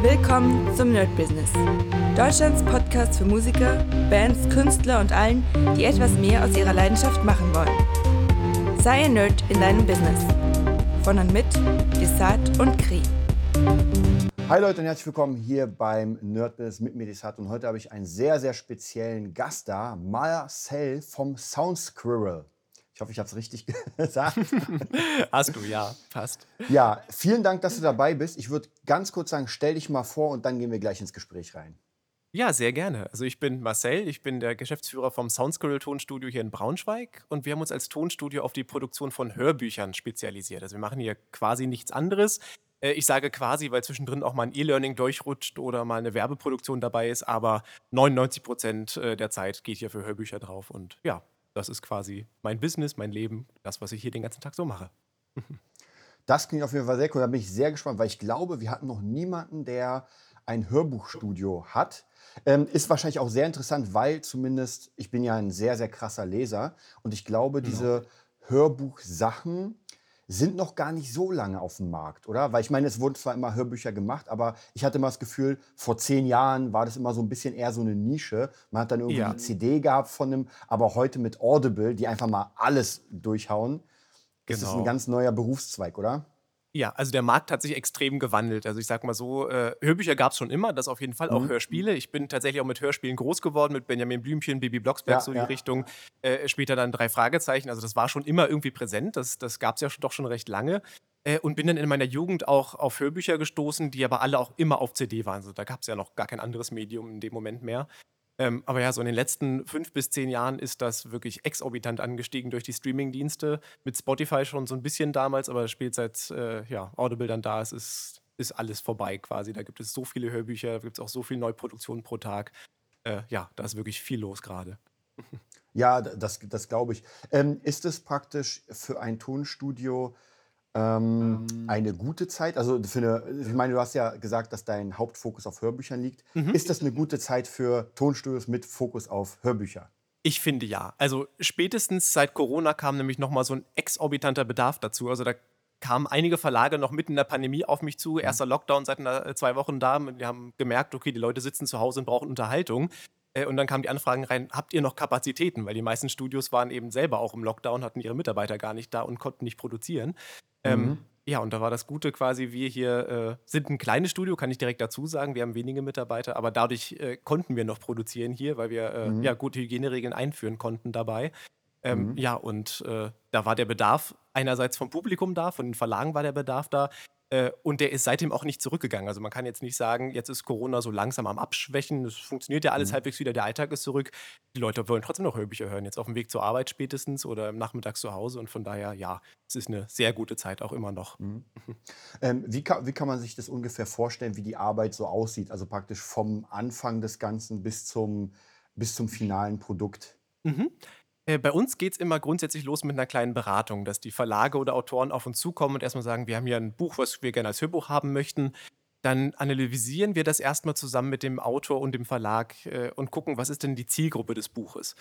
Willkommen zum Nerd Business. Deutschlands Podcast für Musiker, Bands, Künstler und allen, die etwas mehr aus ihrer Leidenschaft machen wollen. Sei ein Nerd in deinem Business. Von und mit Desart und Kri. Hi Leute und herzlich willkommen hier beim Nerd Business mit mir Desart und heute habe ich einen sehr, sehr speziellen Gast da, Marcel vom Sound Squirrel. Ich hoffe, ich habe es richtig gesagt. Hast du, ja, passt. Ja, vielen Dank, dass du dabei bist. Ich würde ganz kurz sagen, stell dich mal vor und dann gehen wir gleich ins Gespräch rein. Ja, sehr gerne. Also ich bin Marcel, ich bin der Geschäftsführer vom Soundsquirrel Tonstudio hier in Braunschweig und wir haben uns als Tonstudio auf die Produktion von Hörbüchern spezialisiert. Also wir machen hier quasi nichts anderes. Äh, ich sage quasi, weil zwischendrin auch mal ein E-Learning durchrutscht oder mal eine Werbeproduktion dabei ist, aber 99 Prozent äh, der Zeit geht hier für Hörbücher drauf und ja, das ist quasi mein Business, mein Leben, das, was ich hier den ganzen Tag so mache. Das klingt auf jeden Fall sehr cool. Da bin ich sehr gespannt, weil ich glaube, wir hatten noch niemanden, der ein Hörbuchstudio hat. Ähm, ist wahrscheinlich auch sehr interessant, weil zumindest ich bin ja ein sehr, sehr krasser Leser und ich glaube, Genau. diese Hörbuchsachen sind noch gar nicht so lange auf dem Markt, oder? Weil ich meine, es wurden zwar immer Hörbücher gemacht, aber ich hatte immer das Gefühl, vor zehn Jahren war das immer so ein bisschen eher so eine Nische. Man hat dann irgendwie Ja, die CD gehabt von einem, aber heute mit Audible, die einfach mal alles durchhauen, ist es ein genau. ganz neuer Berufszweig, oder? Ja, also der Markt hat sich extrem gewandelt. Also ich sag mal so, äh, Hörbücher gab es schon immer, das auf jeden Fall, auch Mhm. Hörspiele. Ich bin tatsächlich auch mit Hörspielen groß geworden, mit Benjamin Blümchen, Bibi Blocksberg, Ja, so die ja. Richtung. Äh, später dann drei Fragezeichen. Also das war schon immer irgendwie präsent, das, das gab es ja schon, doch schon recht lange. Äh, und bin dann in meiner Jugend auch auf Hörbücher gestoßen, die aber alle auch immer auf CD waren. Also da gab es ja noch gar kein anderes Medium in dem Moment mehr. Ähm, aber ja, so in den letzten fünf bis zehn Jahren ist das wirklich exorbitant angestiegen durch die Streaming-Dienste. Mit Spotify schon so ein bisschen damals, aber spielt seit äh, ja, Audible dann da ist, ist, ist alles vorbei quasi. Da gibt es so viele Hörbücher, da gibt es auch so viel Neuproduktion pro Tag. Äh, ja, da ist wirklich viel los gerade. Ja, das, das glaube ich. Ähm, ist es praktisch für ein Tonstudio ähm, eine gute Zeit? Also für eine, ich meine, du hast ja gesagt, dass dein Hauptfokus auf Hörbüchern liegt. Mhm. Ist das eine gute Zeit für Tonstudios mit Fokus auf Hörbücher? Ich finde ja. Also spätestens seit Corona kam nämlich nochmal so ein exorbitanter Bedarf dazu. Also da kamen einige Verlage noch mitten in der Pandemie auf mich zu. Erster Lockdown seit einer, äh, zwei Wochen da. Wir haben gemerkt, okay, die Leute sitzen zu Hause und brauchen Unterhaltung. Äh, Und dann kamen die Anfragen rein, habt ihr noch Kapazitäten? Weil die meisten Studios waren eben selber auch im Lockdown, hatten ihre Mitarbeiter gar nicht da und konnten nicht produzieren. Ähm, Mhm. ja, und da war das Gute quasi, wir hier äh, sind ein kleines Studio, kann ich direkt dazu sagen. Wir haben wenige Mitarbeiter, aber dadurch äh, konnten wir noch produzieren hier, weil wir äh, Mhm. ja gute Hygieneregeln einführen konnten dabei. Ähm, Mhm. ja, und äh, da war der Bedarf einerseits vom Publikum da, von den Verlagen war der Bedarf da. Äh, und der ist seitdem auch nicht zurückgegangen. Also man kann jetzt nicht sagen, jetzt ist Corona so langsam am Abschwächen. Es funktioniert ja alles Mhm. halbwegs wieder, der Alltag ist zurück. Die Leute wollen trotzdem noch Hörbücher hören, jetzt auf dem Weg zur Arbeit spätestens oder nachmittags zu Hause. Und von daher, ja, es ist eine sehr gute Zeit auch immer noch. Mhm. Ähm, wie, kann, wie kann man sich das ungefähr vorstellen, wie die Arbeit so aussieht? Also praktisch vom Anfang des Ganzen bis zum, bis zum finalen Produkt. Mhm. Äh, Bei uns geht es immer grundsätzlich los mit einer kleinen Beratung, dass die Verlage oder Autoren auf uns zukommen und erstmal sagen, wir haben hier ein Buch, was wir gerne als Hörbuch haben möchten. Dann analysieren wir das erstmal zusammen mit dem Autor und dem Verlag äh, und gucken, was ist denn die Zielgruppe des Buches.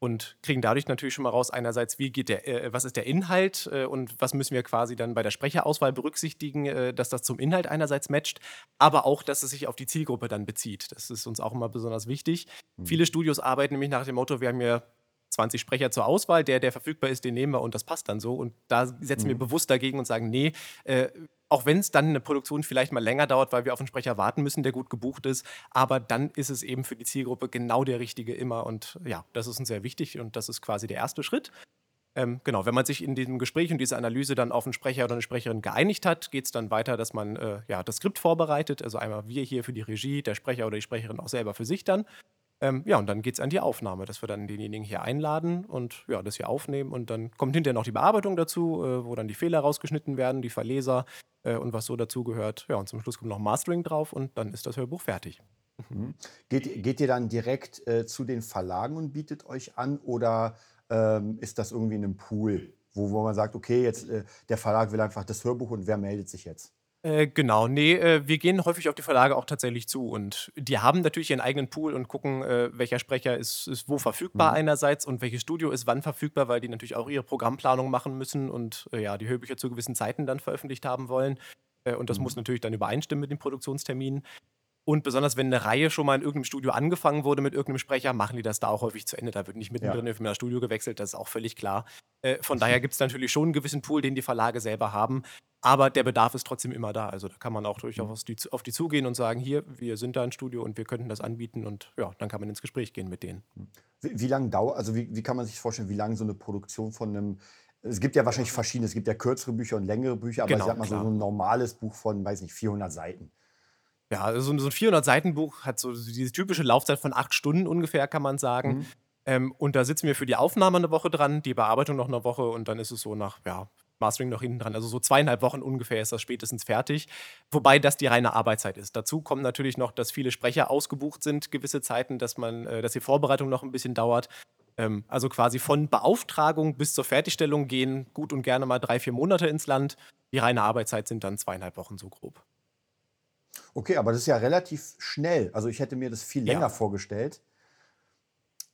Und kriegen dadurch natürlich schon mal raus, einerseits, wie geht der, äh, was ist der Inhalt äh, und was müssen wir quasi dann bei der Sprecherauswahl berücksichtigen, dass das zum Inhalt einerseits matcht, aber auch, dass es sich auf die Zielgruppe dann bezieht. Das ist uns auch immer besonders wichtig. Mhm. Viele Studios arbeiten nämlich nach dem Motto, wir haben hier 20 Sprecher zur Auswahl, der, der verfügbar ist, den nehmen wir und das passt dann so. Und da setzen wir Mhm. bewusst dagegen und sagen, nee, äh, auch wenn es dann eine Produktion vielleicht mal länger dauert, weil wir auf einen Sprecher warten müssen, der gut gebucht ist, aber dann ist es eben für die Zielgruppe genau der richtige immer. Und ja, das ist uns sehr wichtig und das ist quasi der erste Schritt. Ähm, genau, wenn man sich in diesem Gespräch und dieser Analyse dann auf einen Sprecher oder eine Sprecherin geeinigt hat, geht es dann weiter, dass man äh, ja, das Skript vorbereitet. Also einmal wir hier für die Regie, der Sprecher oder die Sprecherin auch selber für sich dann. Ähm, ja, und dann geht es an die Aufnahme, dass wir dann denjenigen hier einladen und ja, das hier aufnehmen. Und dann kommt hinterher noch die Bearbeitung dazu, äh, wo dann die Fehler rausgeschnitten werden, die Verleser äh, und was so dazugehört. Ja, und zum Schluss kommt noch Mastering drauf und dann ist das Hörbuch fertig. Mhm. Geht, geht ihr dann direkt äh, zu den Verlagen und bietet euch an oder ähm, ist das irgendwie in einem Pool, wo, wo man sagt, okay, jetzt äh, der Verlag will einfach das Hörbuch und wer meldet sich jetzt? Äh, genau, nee, äh, wir gehen häufig auf die Verlage auch tatsächlich zu und die haben natürlich ihren eigenen Pool und gucken, äh, welcher Sprecher ist, ist wo verfügbar Mhm. einerseits und welches Studio ist wann verfügbar, weil die natürlich auch ihre Programmplanung machen müssen und äh, ja, die Hörbücher zu gewissen Zeiten dann veröffentlicht haben wollen. Äh, und das mhm. muss natürlich dann übereinstimmen mit den Produktionsterminen. Und besonders wenn eine Reihe schon mal in irgendeinem Studio angefangen wurde mit irgendeinem Sprecher, machen die das da auch häufig zu Ende. Da wird nicht mittendrin ja. in das Studio gewechselt, das ist auch völlig klar. Äh, von daher gibt es natürlich schon einen gewissen Pool, den die Verlage selber haben. Aber der Bedarf ist trotzdem immer da. Also da kann man auch durchaus auf die, auf die zugehen und sagen, hier, wir sind da ein Studio und wir könnten das anbieten. Und ja, dann kann man ins Gespräch gehen mit denen. Wie, wie lange dauert, also wie, wie kann man sich vorstellen, wie lange so eine Produktion von einem es gibt ja wahrscheinlich verschiedene. Es gibt ja kürzere Bücher und längere Bücher, aber genau, ich sag mal so, so ein normales Buch von, weiß nicht, 400 Seiten. Ja, also so ein 400-Seiten-Buch hat so diese typische Laufzeit von acht Stunden ungefähr, kann man sagen. Mhm. Ähm, und da sitzen wir für die Aufnahme eine Woche dran, die Bearbeitung noch eine Woche und dann ist es so nach, ja, Mastering noch hinten dran. Also so zweieinhalb Wochen ungefähr ist das spätestens fertig. Wobei das die reine Arbeitszeit ist. Dazu kommt natürlich noch, dass viele Sprecher ausgebucht sind, gewisse Zeiten, dass man, äh, dass die Vorbereitung noch ein bisschen dauert. Ähm, also quasi von Beauftragung bis zur Fertigstellung gehen gut und gerne mal drei, vier Monate ins Land. Die reine Arbeitszeit sind dann zweieinhalb Wochen so grob. Okay, aber das ist ja relativ schnell. Also ich hätte mir das viel länger ja. vorgestellt,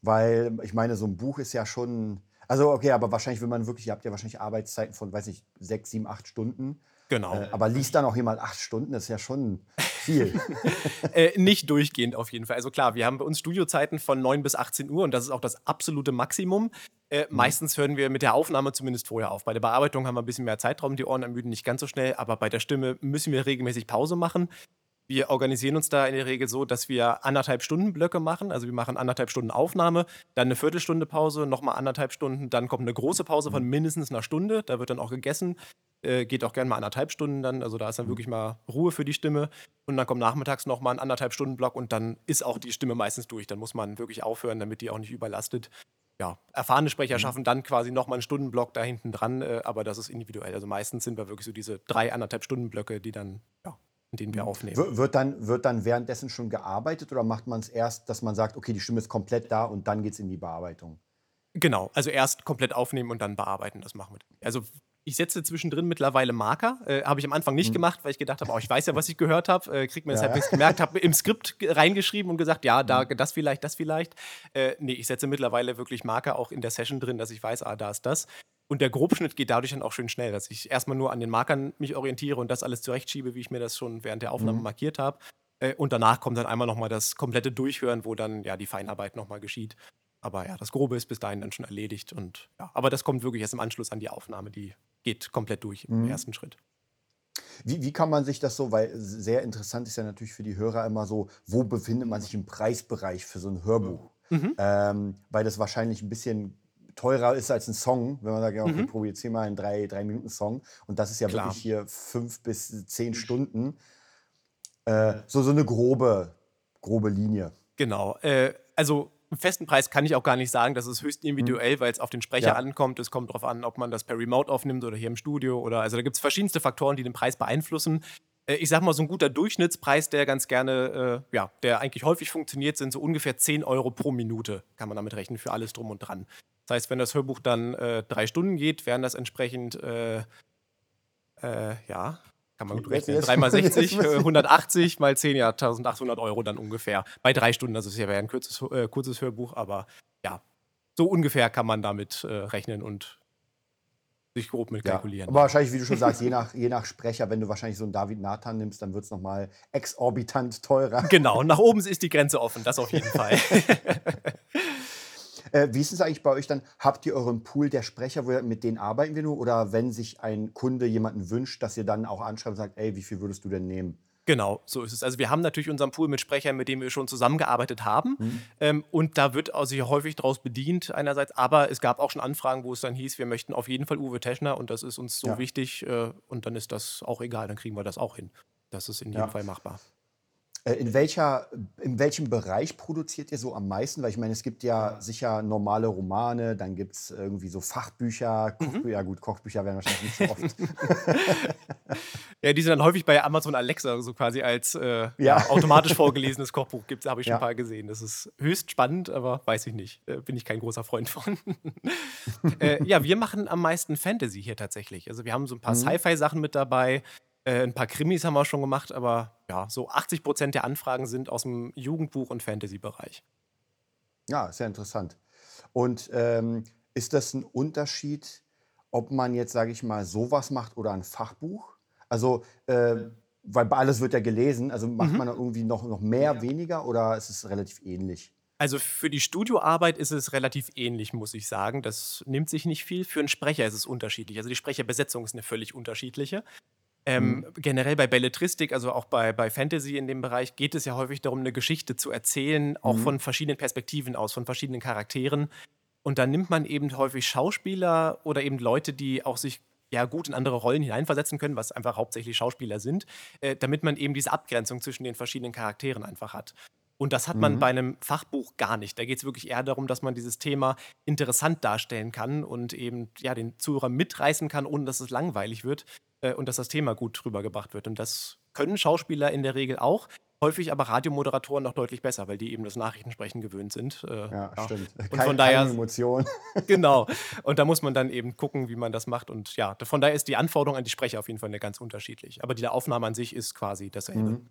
weil ich meine, so ein Buch ist ja schon. Also okay, aber wahrscheinlich, wenn man wirklich, ihr habt ja wahrscheinlich Arbeitszeiten von, weiß nicht, sechs, sieben, acht Stunden. Genau. Äh, aber liest dann auch jemand acht Stunden, das ist ja schon viel. äh, nicht durchgehend auf jeden Fall. Also klar, wir haben bei uns Studiozeiten von 9 bis 18 Uhr und das ist auch das absolute Maximum. Äh, mhm. Meistens hören wir mit der Aufnahme zumindest vorher auf. Bei der Bearbeitung haben wir ein bisschen mehr Zeitraum, die Ohren ermüden nicht ganz so schnell, aber bei der Stimme müssen wir regelmäßig Pause machen. Wir organisieren uns da in der Regel so, dass wir anderthalb Stunden Blöcke machen. Also wir machen anderthalb Stunden Aufnahme, dann eine Viertelstunde Pause, nochmal anderthalb Stunden, dann kommt eine große Pause von mhm. mindestens einer Stunde. Da wird dann auch gegessen. Äh, geht auch gerne mal anderthalb Stunden dann. Also da ist dann mhm. wirklich mal Ruhe für die Stimme. Und dann kommt nachmittags nochmal ein anderthalb Stunden Block und dann ist auch die Stimme meistens durch. Dann muss man wirklich aufhören, damit die auch nicht überlastet. Ja, erfahrene Sprecher mhm. schaffen dann quasi nochmal einen Stundenblock da hinten dran, äh, aber das ist individuell. Also meistens sind wir wirklich so diese drei, anderthalb Stunden Blöcke, die dann ja, den wir aufnehmen. Wird dann, wird dann währenddessen schon gearbeitet oder macht man es erst, dass man sagt, okay, die Stimme ist komplett da und dann geht es in die Bearbeitung? Genau, also erst komplett aufnehmen und dann bearbeiten, das machen wir. Also ich setze zwischendrin mittlerweile Marker. Äh, habe ich am Anfang nicht mhm. gemacht, weil ich gedacht habe, oh, ich weiß ja, was ich gehört habe. Äh, kriegt mir das ja. halt nichts gemerkt, habe im Skript reingeschrieben und gesagt, ja, da, mhm. das vielleicht, das vielleicht. Äh, nee, ich setze mittlerweile wirklich Marker auch in der Session drin, dass ich weiß, ah, da ist das. Und der Grobschnitt geht dadurch dann auch schön schnell, dass ich erstmal nur an den Markern mich orientiere und das alles zurechtschiebe, wie ich mir das schon während der Aufnahme mhm. markiert habe. Äh, und danach kommt dann einmal nochmal das komplette Durchhören, wo dann ja die Feinarbeit nochmal geschieht. Aber ja, das Grobe ist bis dahin dann schon erledigt. Und ja, aber das kommt wirklich erst im Anschluss an die Aufnahme, die geht komplett durch im mhm. ersten Schritt. Wie, wie kann man sich das so, weil sehr interessant ist ja natürlich für die Hörer immer so, wo befindet man sich im Preisbereich für so ein Hörbuch? Mhm. Ähm, weil das wahrscheinlich ein bisschen teurer ist als ein Song, wenn man sagt, ja, okay, mhm. probiert mal einen drei, drei Minuten Song. Und das ist ja Klar. wirklich hier fünf bis zehn. Stunden. Äh, so, so eine grobe, grobe Linie. Genau. Äh, also einen festen Preis kann ich auch gar nicht sagen. Das ist höchst individuell, mhm. weil es auf den Sprecher ja. ankommt. Es kommt darauf an, ob man das per Remote aufnimmt oder hier im Studio. Oder also da gibt es verschiedenste Faktoren, die den Preis beeinflussen. Äh, ich sag mal, so ein guter Durchschnittspreis, der ganz gerne, äh, ja, der eigentlich häufig funktioniert, sind so ungefähr 10 Euro pro Minute, kann man damit rechnen, für alles drum und dran. Das heißt, wenn das Hörbuch dann äh, drei Stunden geht, wären das entsprechend, äh, äh, ja, kann man gut rechnen, 3 mal 60, 180 mal 10, ja, 1800 Euro dann ungefähr. Bei drei Stunden, das ist ja ein kurzes, äh, kurzes Hörbuch, aber ja, so ungefähr kann man damit äh, rechnen und sich grob mit kalkulieren. Ja, aber wahrscheinlich, wie du schon sagst, je nach, je nach Sprecher, wenn du wahrscheinlich so einen David Nathan nimmst, dann wird es nochmal exorbitant teurer. Genau, nach oben ist die Grenze offen, das auf jeden Fall. Äh, wie ist es eigentlich bei euch dann? Habt ihr euren Pool der Sprecher, wo, mit denen arbeiten wir nur? Oder wenn sich ein Kunde jemanden wünscht, dass ihr dann auch anschreibt und sagt, ey, wie viel würdest du denn nehmen? Genau, so ist es. Also wir haben natürlich unseren Pool mit Sprechern, mit denen wir schon zusammengearbeitet haben. Mhm. Ähm, und da wird auch sich häufig daraus bedient einerseits. Aber es gab auch schon Anfragen, wo es dann hieß, wir möchten auf jeden Fall Uwe Teschner und das ist uns so ja. wichtig. Äh, und dann ist das auch egal, dann kriegen wir das auch hin. Das ist in jedem ja. Fall machbar. Äh, in, welcher, in welchem Bereich produziert ihr so am meisten? Weil ich meine, es gibt ja sicher normale Romane, dann gibt es irgendwie so Fachbücher, Kochbücher. Mhm. Ja, gut, Kochbücher werden wahrscheinlich nicht so oft. ja, die sind dann häufig bei Amazon Alexa, so quasi als äh, ja. automatisch vorgelesenes Kochbuch gibt habe ich schon ein paar gesehen. Das ist höchst spannend, aber weiß ich nicht. Äh, bin ich kein großer Freund von. äh, ja, wir machen am meisten Fantasy hier tatsächlich. Also wir haben so ein paar mhm. Sci-Fi-Sachen mit dabei. Äh, ein paar Krimis haben wir schon gemacht, aber ja, so 80 Prozent der Anfragen sind aus dem Jugendbuch- und Fantasy-Bereich. Ja, sehr interessant. Und ähm, ist das ein Unterschied, ob man jetzt, sage ich mal, sowas macht oder ein Fachbuch? Also, äh, weil bei alles wird ja gelesen, also macht mhm. man irgendwie noch, noch mehr, weniger oder ist es relativ ähnlich? Also für die Studioarbeit ist es relativ ähnlich, muss ich sagen. Das nimmt sich nicht viel. Für einen Sprecher ist es unterschiedlich. Also die Sprecherbesetzung ist eine völlig unterschiedliche. Ähm, mhm. Generell bei Belletristik, also auch bei, bei Fantasy in dem Bereich, geht es ja häufig darum, eine Geschichte zu erzählen, auch mhm. von verschiedenen Perspektiven aus, von verschiedenen Charakteren. Und dann nimmt man eben häufig Schauspieler oder eben Leute, die auch sich ja gut in andere Rollen hineinversetzen können, was einfach hauptsächlich Schauspieler sind, äh, damit man eben diese Abgrenzung zwischen den verschiedenen Charakteren einfach hat. Und das hat man mhm. bei einem Fachbuch gar nicht. Da geht es wirklich eher darum, dass man dieses Thema interessant darstellen kann und eben ja, den Zuhörer mitreißen kann, ohne dass es langweilig wird äh, und dass das Thema gut rübergebracht wird. Und das können Schauspieler in der Regel auch. Häufig aber Radiomoderatoren noch deutlich besser, weil die eben das Nachrichtensprechen gewöhnt sind. Äh, ja, ja, stimmt. Und Kein, von daher, keine Emotion. genau. Und da muss man dann eben gucken, wie man das macht. Und ja, von daher ist die Anforderung an die Sprecher auf jeden Fall ganz unterschiedlich. Aber die Aufnahme an sich ist quasi dasselbe. Mhm.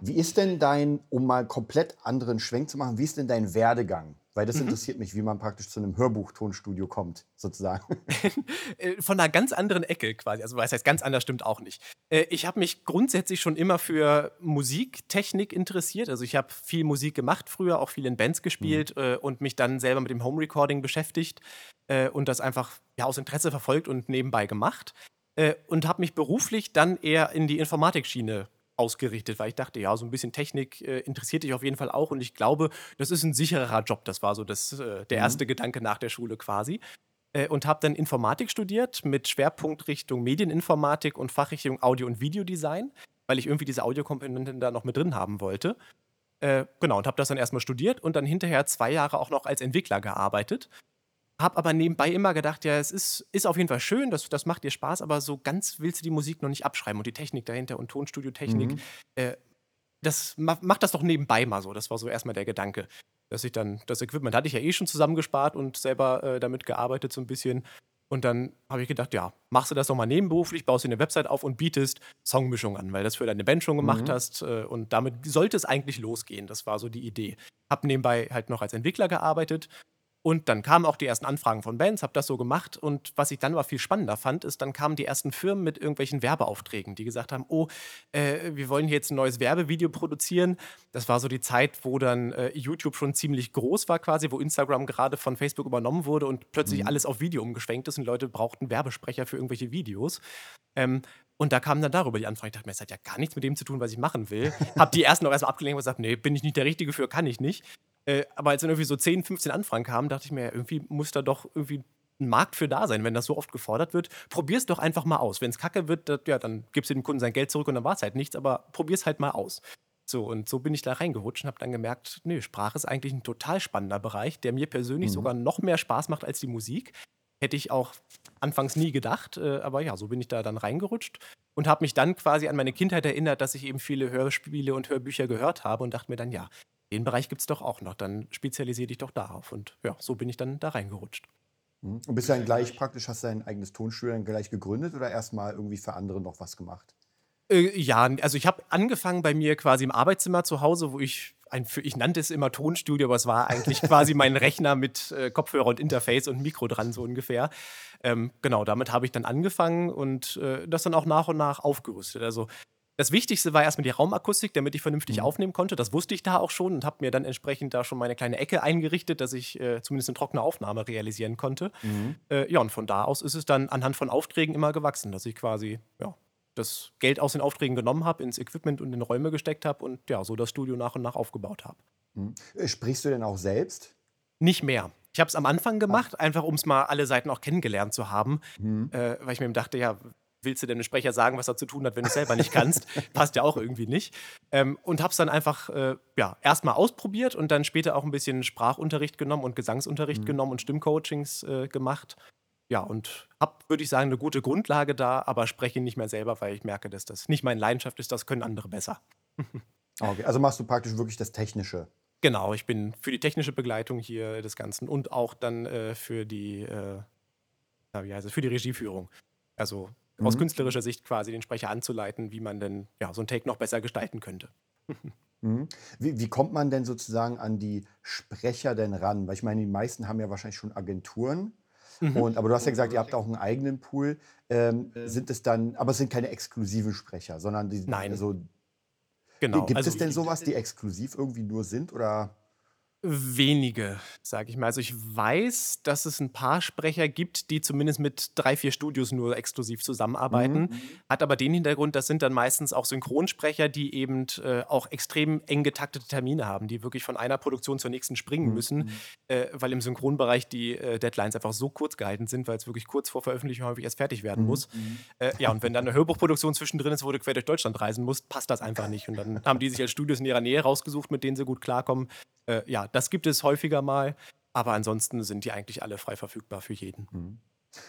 Wie ist denn dein, um mal komplett anderen Schwenk zu machen, wie ist denn dein Werdegang? Weil das mhm. interessiert mich, wie man praktisch zu einem Hörbuchtonstudio kommt, sozusagen. Äh, von einer ganz anderen Ecke quasi. Also, was heißt ganz anders, stimmt auch nicht. Äh, ich habe mich grundsätzlich schon immer für Musiktechnik interessiert. Also, ich habe viel Musik gemacht früher, auch viel in Bands gespielt mhm. Äh, und mich dann selber mit dem Home Recording beschäftigt und das einfach ja, aus Interesse verfolgt und nebenbei gemacht. Und habe mich beruflich dann eher in die Informatikschiene ausgerichtet, weil ich dachte, ja, so ein bisschen Technik äh, interessiert dich auf jeden Fall auch und ich glaube, das ist ein sicherer Job. Das war so das, äh, der mhm. erste Gedanke nach der Schule quasi. Äh, und habe dann Informatik studiert mit Schwerpunkt Richtung Medieninformatik und Fachrichtung Audio- und Videodesign, weil ich irgendwie diese Audiokomponenten da noch mit drin haben wollte. Äh, genau, und habe das dann erstmal studiert und dann hinterher zwei Jahre auch noch als Entwickler gearbeitet hab aber nebenbei immer gedacht, ja, es ist, ist auf jeden Fall schön, das, das macht dir Spaß, aber so ganz willst du die Musik noch nicht abschreiben und die Technik dahinter und Tonstudio-Technik. Mhm. Äh, das macht das doch nebenbei mal so. Das war so erstmal der Gedanke. Dass ich dann, das Equipment hatte ich ja eh schon zusammengespart und selber äh, damit gearbeitet so ein bisschen. Und dann habe ich gedacht, ja, machst du das doch mal nebenberuflich, baust dir eine Website auf und bietest Songmischung an, weil das für deine Band schon gemacht mhm. hast. Äh, und damit sollte es eigentlich losgehen. Das war so die Idee. Hab nebenbei halt noch als Entwickler gearbeitet und dann kamen auch die ersten Anfragen von Bands, habe das so gemacht. Und was ich dann aber viel spannender fand, ist, dann kamen die ersten Firmen mit irgendwelchen Werbeaufträgen, die gesagt haben, oh, äh, wir wollen hier jetzt ein neues Werbevideo produzieren. Das war so die Zeit, wo dann äh, YouTube schon ziemlich groß war quasi, wo Instagram gerade von Facebook übernommen wurde und plötzlich mhm. alles auf Video umgeschwenkt ist und Leute brauchten Werbesprecher für irgendwelche Videos. Ähm, und da kamen dann darüber die Anfragen. Ich dachte mir, es hat ja gar nichts mit dem zu tun, was ich machen will. Hab die ersten auch erstmal abgelehnt und gesagt, nee, bin ich nicht der Richtige für, kann ich nicht. Äh, aber als dann irgendwie so 10, 15 Anfragen kamen, dachte ich mir, irgendwie muss da doch irgendwie ein Markt für da sein, wenn das so oft gefordert wird. Probier es doch einfach mal aus. Wenn es kacke wird, das, ja, dann gibst du dem Kunden sein Geld zurück und dann war es halt nichts, aber probier es halt mal aus. So, und so bin ich da reingerutscht und habe dann gemerkt, nee, Sprache ist eigentlich ein total spannender Bereich, der mir persönlich mhm. sogar noch mehr Spaß macht als die Musik. Hätte ich auch anfangs nie gedacht, äh, aber ja, so bin ich da dann reingerutscht und habe mich dann quasi an meine Kindheit erinnert, dass ich eben viele Hörspiele und Hörbücher gehört habe und dachte mir dann, ja, den Bereich gibt es doch auch noch, dann spezialisiere dich doch darauf. Und ja, so bin ich dann da reingerutscht. Mhm. Und bist du dann gleich praktisch, hast du dein eigenes Tonstudio dann gleich gegründet oder erstmal irgendwie für andere noch was gemacht? Äh, ja, also ich habe angefangen bei mir quasi im Arbeitszimmer zu Hause, wo ich ein, ich nannte es immer Tonstudio, aber es war eigentlich quasi mein Rechner mit äh, Kopfhörer und Interface und Mikro dran, so ungefähr. Ähm, genau, damit habe ich dann angefangen und äh, das dann auch nach und nach aufgerüstet. Also das Wichtigste war erstmal die Raumakustik, damit ich vernünftig mhm. aufnehmen konnte. Das wusste ich da auch schon und habe mir dann entsprechend da schon meine kleine Ecke eingerichtet, dass ich äh, zumindest eine trockene Aufnahme realisieren konnte. Mhm. Äh, ja, und von da aus ist es dann anhand von Aufträgen immer gewachsen, dass ich quasi ja, das Geld aus den Aufträgen genommen habe, ins Equipment und in Räume gesteckt habe und ja, so das Studio nach und nach aufgebaut habe. Mhm. Äh, sprichst du denn auch selbst? Nicht mehr. Ich habe es am Anfang gemacht, Ach. einfach um es mal alle Seiten auch kennengelernt zu haben, mhm. äh, weil ich mir dachte, ja, willst du dem Sprecher sagen, was er zu tun hat, wenn du es selber nicht kannst? Passt ja auch irgendwie nicht. Ähm, und habe es dann einfach äh, ja, erstmal ausprobiert und dann später auch ein bisschen Sprachunterricht genommen und Gesangsunterricht mhm. genommen und Stimmcoachings äh, gemacht. Ja, und habe, würde ich sagen, eine gute Grundlage da, aber spreche nicht mehr selber, weil ich merke, dass das nicht meine Leidenschaft ist, das können andere besser. okay, also machst du praktisch wirklich das Technische. Genau, ich bin für die technische Begleitung hier des Ganzen und auch dann äh, für die, äh, wie heißt es, für die Regieführung. Also mhm. aus künstlerischer Sicht quasi den Sprecher anzuleiten, wie man denn ja, so ein Take noch besser gestalten könnte. Mhm. Wie, wie, kommt man denn sozusagen an die Sprecher denn ran? Weil ich meine, die meisten haben ja wahrscheinlich schon Agenturen. Mhm. Und, aber du hast ja gesagt, ihr habt auch einen eigenen Pool. Ähm, sind es dann, aber es sind keine exklusiven Sprecher, sondern die, Nein. Also, genau. Gibt also, es denn sowas, die exklusiv irgendwie nur sind? Oder? Wenige, sage ich mal. Also ich weiß, dass es ein paar Sprecher gibt, die zumindest mit drei, vier Studios nur exklusiv zusammenarbeiten. Mhm. Hat aber den Hintergrund, das sind dann meistens auch Synchronsprecher, die eben äh, auch extrem eng getaktete Termine haben, die wirklich von einer Produktion zur nächsten springen mhm. müssen, mhm. äh, weil im Synchronbereich die äh, Deadlines einfach so kurz gehalten sind, weil es wirklich kurz vor Veröffentlichung häufig erst fertig werden mhm. muss. Mhm. Äh, ja, und wenn dann eine Hörbuchproduktion zwischendrin ist, wo du quer durch Deutschland reisen musst, passt das einfach nicht. Und dann haben die sich als Studios in ihrer Nähe rausgesucht, mit denen sie gut klarkommen. Äh, ja, das gibt es häufiger mal, aber ansonsten sind die eigentlich alle frei verfügbar für jeden. Mhm.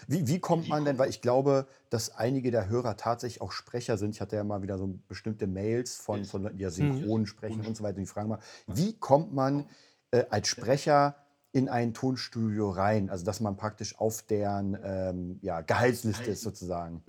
Wie, wie kommt man denn, weil ich glaube, dass einige der Hörer tatsächlich auch Sprecher sind. Ich hatte ja mal wieder so bestimmte Mails von, von Leuten, die ja synchron mhm. sprechen und so weiter. Und die fragen mal, wie kommt man äh, als Sprecher in ein Tonstudio rein? Also, dass man praktisch auf deren ähm, ja, Gehaltsliste ist sozusagen.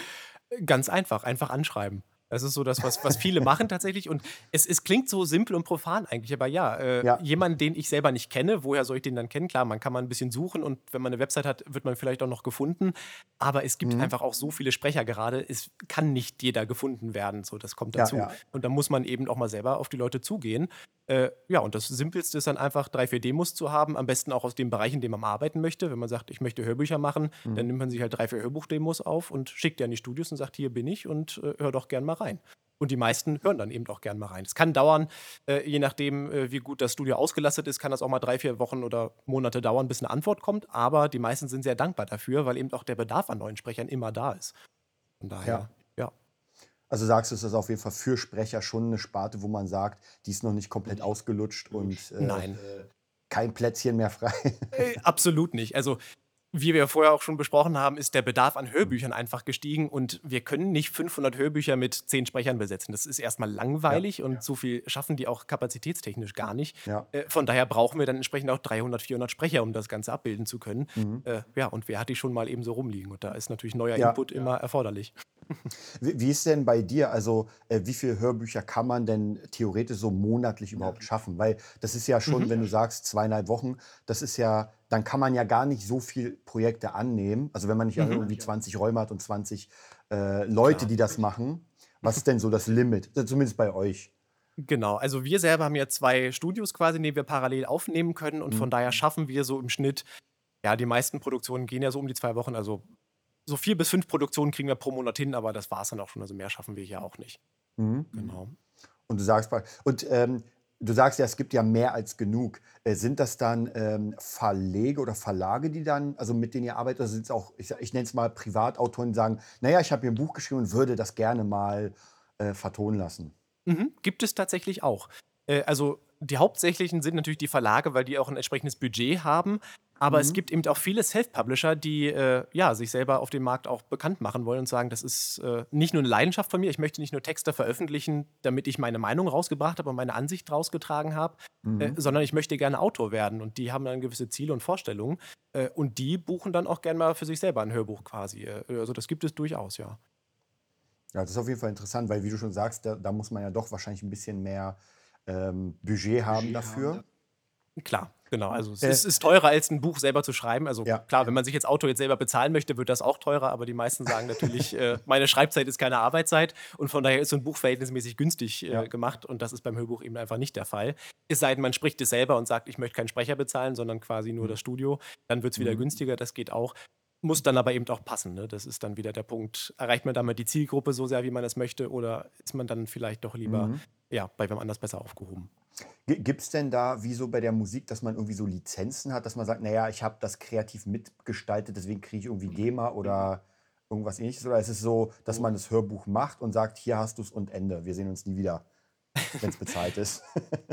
Ganz einfach, einfach anschreiben. Das ist so das, was, was viele machen tatsächlich. Und es, es klingt so simpel und profan eigentlich, aber ja, äh, ja. jemand, den ich selber nicht kenne, woher soll ich den dann kennen? Klar, man kann mal ein bisschen suchen und wenn man eine Website hat, wird man vielleicht auch noch gefunden. Aber es gibt mhm. einfach auch so viele Sprecher gerade, es kann nicht jeder gefunden werden. So, das kommt dazu. Ja, ja. Und da muss man eben auch mal selber auf die Leute zugehen. Äh, ja, und das Simpelste ist dann einfach, drei, vier Demos zu haben, am besten auch aus dem Bereich, in dem man arbeiten möchte. Wenn man sagt, ich möchte Hörbücher machen, mhm. dann nimmt man sich halt drei, vier Hörbuchdemos auf und schickt die an die Studios und sagt, hier bin ich und äh, hör doch gern mal rein. Und die meisten hören dann eben auch gern mal rein. Es kann dauern, äh, je nachdem, äh, wie gut das Studio ausgelastet ist, kann das auch mal drei, vier Wochen oder Monate dauern, bis eine Antwort kommt. Aber die meisten sind sehr dankbar dafür, weil eben auch der Bedarf an neuen Sprechern immer da ist. Von daher, ja. Also sagst du, es ist auf jeden Fall für Sprecher schon eine Sparte, wo man sagt, die ist noch nicht komplett ausgelutscht und äh, Nein. kein Plätzchen mehr frei. Äh, absolut nicht. Also wie wir vorher auch schon besprochen haben, ist der Bedarf an Hörbüchern einfach gestiegen und wir können nicht 500 Hörbücher mit 10 Sprechern besetzen. Das ist erstmal langweilig ja, und ja. so viel schaffen die auch kapazitätstechnisch gar nicht. Ja. Äh, von daher brauchen wir dann entsprechend auch 300, 400 Sprecher, um das Ganze abbilden zu können. Mhm. Äh, ja, und wer hat die schon mal eben so rumliegen? Und da ist natürlich neuer Input immer erforderlich. Wie, wie, ist denn bei dir? Also, äh, wie viele Hörbücher kann man denn theoretisch so monatlich überhaupt schaffen? Weil das ist ja schon, mhm. wenn du sagst, zweieinhalb Wochen, das ist ja, dann kann man ja gar nicht so viele Projekte annehmen. Also, wenn man nicht mhm. irgendwie 20 Räume hat und 20 äh, Leute, die das machen. Was ist denn so das Limit? Also, zumindest bei euch. Genau, also wir selber haben ja zwei Studios quasi, in denen wir parallel aufnehmen können und mhm. von daher schaffen wir so im Schnitt, ja, die meisten Produktionen gehen ja so um die zwei Wochen, also so vier bis fünf Produktionen kriegen wir pro Monat hin, aber das war es dann auch schon. Also mehr schaffen wir hier auch nicht. Mhm. Genau. Und du sagst, und ähm, du sagst ja, es gibt ja mehr als genug. Äh, sind das dann ähm, Verlege oder Verlage, die dann, also mit denen ihr arbeitet, oder sind es auch, ich, ich nenne es mal Privatautoren, die sagen, naja, ich habe hier ein Buch geschrieben und würde das gerne mal äh, vertonen lassen? Mhm, gibt es tatsächlich auch. Äh, also die hauptsächlichen sind natürlich die Verlage, weil die auch ein entsprechendes Budget haben. Aber mhm. es gibt eben auch viele Self-Publisher, die äh, ja, sich selber auf dem Markt auch bekannt machen wollen und sagen, das ist äh, nicht nur eine Leidenschaft von mir, ich möchte nicht nur Texte veröffentlichen, damit ich meine Meinung rausgebracht habe und meine Ansicht rausgetragen habe, äh, mhm. äh, sondern ich möchte gerne Autor werden. Und die haben dann gewisse Ziele und Vorstellungen. Äh, und die buchen dann auch gerne mal für sich selber ein Hörbuch quasi. Äh, also das gibt es durchaus, ja. Ja, das ist auf jeden Fall interessant, weil wie du schon sagst, da, da muss man ja doch wahrscheinlich ein bisschen mehr ähm, Budget haben Budget dafür. Haben. Klar, genau. Also es äh, ist, ist, teurer, als ein Buch selber zu schreiben. Also ja. klar, wenn man sich als Autor jetzt selber bezahlen möchte, wird das auch teurer, aber die meisten sagen natürlich, äh, meine Schreibzeit ist keine Arbeitszeit und von daher ist so ein Buch verhältnismäßig günstig äh, ja. gemacht und das ist beim Hörbuch eben einfach nicht der Fall. Es sei denn, man spricht es selber und sagt, ich möchte keinen Sprecher bezahlen, sondern quasi nur mhm. das Studio, dann wird es wieder mhm. günstiger, das geht auch. Muss dann aber eben auch passen. Ne? Das ist dann wieder der Punkt. Erreicht man damit die Zielgruppe so sehr, wie man es möchte, oder ist man dann vielleicht doch lieber mhm. ja, bei wem anders besser aufgehoben? Gibt es denn da, wie so bei der Musik, dass man irgendwie so Lizenzen hat, dass man sagt, naja, ich habe das kreativ mitgestaltet, deswegen kriege ich irgendwie GEMA oder irgendwas ähnliches? Oder ist es so, dass man das Hörbuch macht und sagt, hier hast du es und Ende, wir sehen uns nie wieder? wenn es bezahlt ist.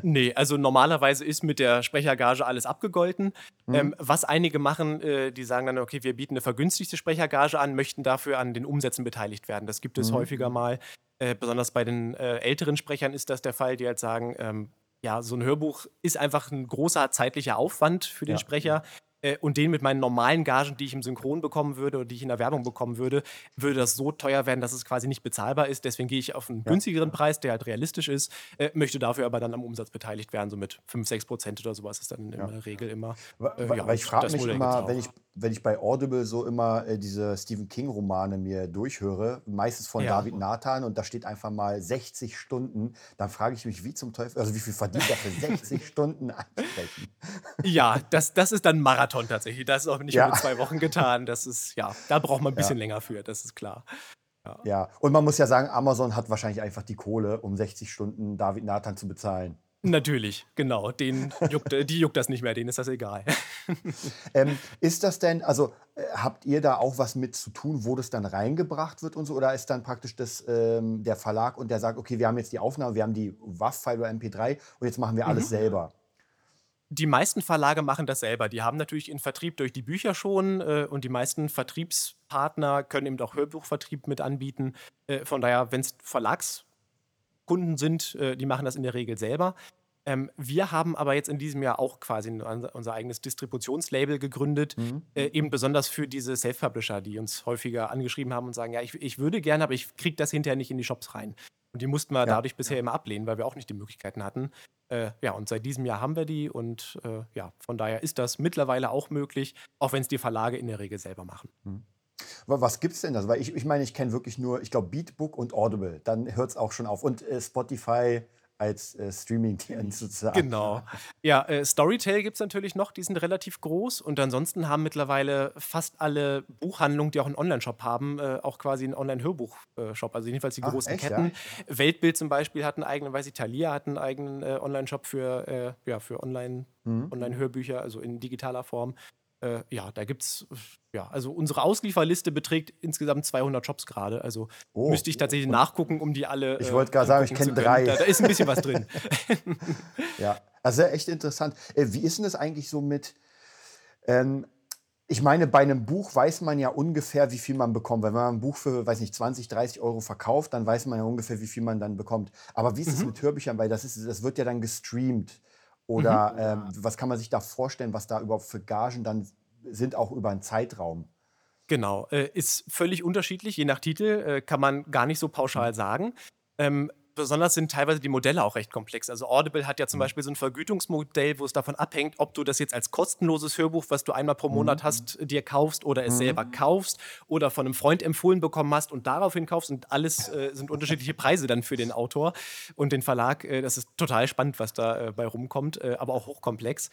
nee, also normalerweise ist mit der Sprechergage alles abgegolten. Mhm. Ähm, was einige machen, äh, die sagen dann, okay, wir bieten eine vergünstigte Sprechergage an, möchten dafür an den Umsätzen beteiligt werden. Das gibt es mhm. häufiger mal. Äh, besonders bei den äh, älteren Sprechern ist das der Fall, die halt sagen, ähm, ja, so ein Hörbuch ist einfach ein großer zeitlicher Aufwand für den ja. Sprecher. Äh, und den mit meinen normalen Gagen, die ich im Synchron bekommen würde oder die ich in der Werbung bekommen würde, würde das so teuer werden, dass es quasi nicht bezahlbar ist. Deswegen gehe ich auf einen ja. günstigeren Preis, der halt realistisch ist, äh, möchte dafür aber dann am Umsatz beteiligt werden, so mit 5, 6 Prozent oder sowas ist dann in ja. der Regel immer. Äh, weil, weil ich frage mich immer, wenn ich, wenn ich bei Audible so immer äh, diese Stephen King-Romane mir durchhöre, meistens von ja. David Nathan und da steht einfach mal 60 Stunden, dann frage ich mich, wie zum Teufel, also wie viel verdient er für 60 Stunden ansprechen? Ja, das, das ist dann Marathon tatsächlich. Das ist auch nicht ja. nur zwei Wochen getan. Das ist, ja, da braucht man ein bisschen ja. länger für, das ist klar. Ja. ja, und man muss ja sagen, Amazon hat wahrscheinlich einfach die Kohle, um 60 Stunden David Nathan zu bezahlen. Natürlich, genau. Den juckt, die juckt das nicht mehr, denen ist das egal. ähm, ist das denn, also äh, habt ihr da auch was mit zu tun, wo das dann reingebracht wird und so? Oder ist dann praktisch das, ähm, der Verlag und der sagt, okay, wir haben jetzt die Aufnahme, wir haben die WAV-File oder MP3 und jetzt machen wir alles mhm. selber? Die meisten Verlage machen das selber. Die haben natürlich in Vertrieb durch die Bücher schon äh, und die meisten Vertriebspartner können eben auch Hörbuchvertrieb mit anbieten. Äh, von daher, wenn es Verlagskunden sind, äh, die machen das in der Regel selber. Ähm, wir haben aber jetzt in diesem Jahr auch quasi unser eigenes Distributionslabel gegründet, mhm. äh, eben besonders für diese Self-Publisher, die uns häufiger angeschrieben haben und sagen, ja, ich, ich würde gerne, aber ich kriege das hinterher nicht in die Shops rein. Und die mussten wir ja. dadurch bisher immer ablehnen, weil wir auch nicht die Möglichkeiten hatten. Äh, ja, und seit diesem Jahr haben wir die und äh, ja, von daher ist das mittlerweile auch möglich, auch wenn es die Verlage in der Regel selber machen. Mhm. Was gibt es denn da? Weil ich, ich meine, ich kenne wirklich nur, ich glaube, Beatbook und Audible. Dann hört es auch schon auf. Und äh, Spotify als äh, Streaming-Dienst sozusagen. Genau. Ja, äh, Storytel gibt es natürlich noch, die sind relativ groß. Und ansonsten haben mittlerweile fast alle Buchhandlungen, die auch einen Online-Shop haben, äh, auch quasi einen Online-Hörbuch-Shop. Also jedenfalls die Ach, großen echt, Ketten. Ja? Weltbild zum Beispiel hat einen eigenen, weiß ich, Thalia hat einen eigenen äh, Online-Shop für, äh, ja, für Online- mhm. Online-Hörbücher, also in digitaler Form. Äh, ja, da gibt es, ja, also unsere Auslieferliste beträgt insgesamt 200 Shops gerade. Also oh. müsste ich tatsächlich nachgucken, um die alle. Ich wollte gerade sagen, ich kenne drei. Da, da, ist ein bisschen was drin. ja, also echt interessant. Äh, wie ist denn das eigentlich so mit. Ähm, ich meine, bei einem Buch weiß man ja ungefähr, wie viel man bekommt. Wenn man ein Buch für, weiß nicht, 20, 30 Euro verkauft, dann weiß man ja ungefähr, wie viel man dann bekommt. Aber wie ist es mhm. mit Hörbüchern? Weil das, ist, das wird ja dann gestreamt. Oder mhm. ähm, was kann man sich da vorstellen, was da überhaupt für Gagen dann sind, auch über einen Zeitraum? Genau, äh, ist völlig unterschiedlich. Je nach Titel äh, kann man gar nicht so pauschal mhm. sagen. Ähm, besonders sind teilweise die Modelle auch recht komplex. Also Audible hat ja zum mhm. Beispiel so ein Vergütungsmodell, wo es davon abhängt, ob du das jetzt als kostenloses Hörbuch, was du einmal pro Monat mhm. hast, dir kaufst oder es mhm. selber kaufst oder von einem Freund empfohlen bekommen hast und daraufhin kaufst. Und alles äh, sind unterschiedliche Preise dann für den Autor und den Verlag. Äh, das ist total spannend, was da äh, bei rumkommt, äh, aber auch hochkomplex.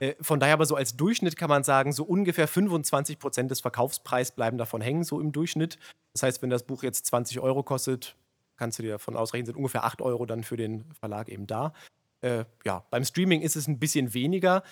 Äh, von daher aber so als Durchschnitt kann man sagen, so ungefähr 25 Prozent des Verkaufspreises bleiben davon hängen, so im Durchschnitt. Das heißt, wenn das Buch jetzt 20 Euro kostet, kannst du dir davon ausrechnen, sind ungefähr 8 Euro dann für den Verlag eben da. Äh, ja, beim Streaming ist es ein bisschen weniger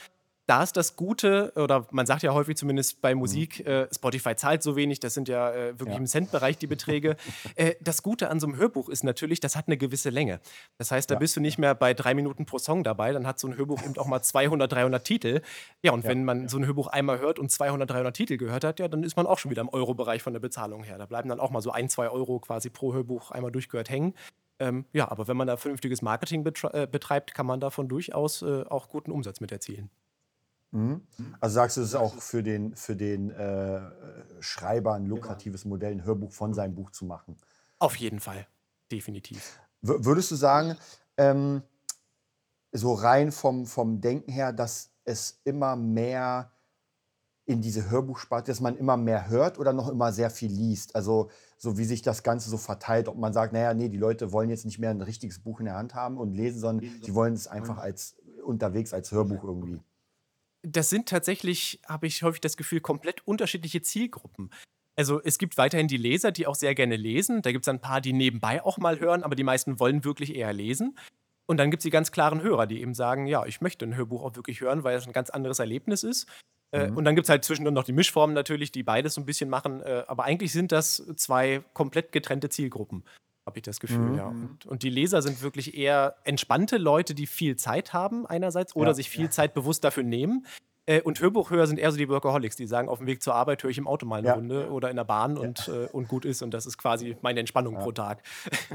da ist das Gute, oder man sagt ja häufig zumindest bei Musik, mhm. äh, Spotify zahlt so wenig, das sind ja äh, wirklich ja. im Cent-Bereich die Beträge. äh, das Gute an so einem Hörbuch ist natürlich, das hat eine gewisse Länge. Das heißt, da ja. bist du nicht mehr bei drei Minuten pro Song dabei, dann hat so ein Hörbuch eben auch mal 200, 300 Titel. Ja, und ja. wenn man so ein Hörbuch einmal hört und 200, 300 Titel gehört hat, ja, dann ist man auch schon wieder im Euro-Bereich von der Bezahlung her. Da bleiben dann auch mal so ein, zwei Euro quasi pro Hörbuch einmal durchgehört hängen. Ähm, ja, aber wenn man da vernünftiges Marketing äh, betreibt, kann man davon durchaus äh, auch guten Umsatz mit erzielen. Mhm. Also sagst du, es ist auch für den, für den äh, Schreiber ein lukratives Modell, ein Hörbuch von seinem Buch zu machen? Auf jeden Fall, definitiv. W würdest du sagen, ähm, so rein vom, vom Denken her, dass es immer mehr in diese Hörbuchsparte, dass man immer mehr hört oder noch immer sehr viel liest? Also so wie sich das Ganze so verteilt, ob man sagt, naja, nee, die Leute wollen jetzt nicht mehr ein richtiges Buch in der Hand haben und lesen, sondern sie wollen es einfach als unterwegs als Hörbuch irgendwie das sind tatsächlich, habe ich häufig das Gefühl, komplett unterschiedliche Zielgruppen. Also es gibt weiterhin die Leser, die auch sehr gerne lesen. Da gibt es ein paar, die nebenbei auch mal hören, aber die meisten wollen wirklich eher lesen. Und dann gibt es die ganz klaren Hörer, die eben sagen, ja, ich möchte ein Hörbuch auch wirklich hören, weil es ein ganz anderes Erlebnis ist. Äh, mhm. Und dann gibt es halt zwischendurch noch die Mischformen natürlich, die beides so ein bisschen machen. Äh, aber eigentlich sind das zwei komplett getrennte Zielgruppen habe ich das Gefühl, mhm. ja. Und, und, die Leser sind wirklich eher entspannte Leute, die viel Zeit haben einerseits oder ja. sich viel Zeit bewusst dafür nehmen. Äh, und Hörbuchhörer sind eher so die Workaholics, die sagen, auf dem Weg zur Arbeit höre ich im Auto mal eine ja. Runde oder in der Bahn und, äh, und gut ist. Und das ist quasi meine Entspannung pro Tag.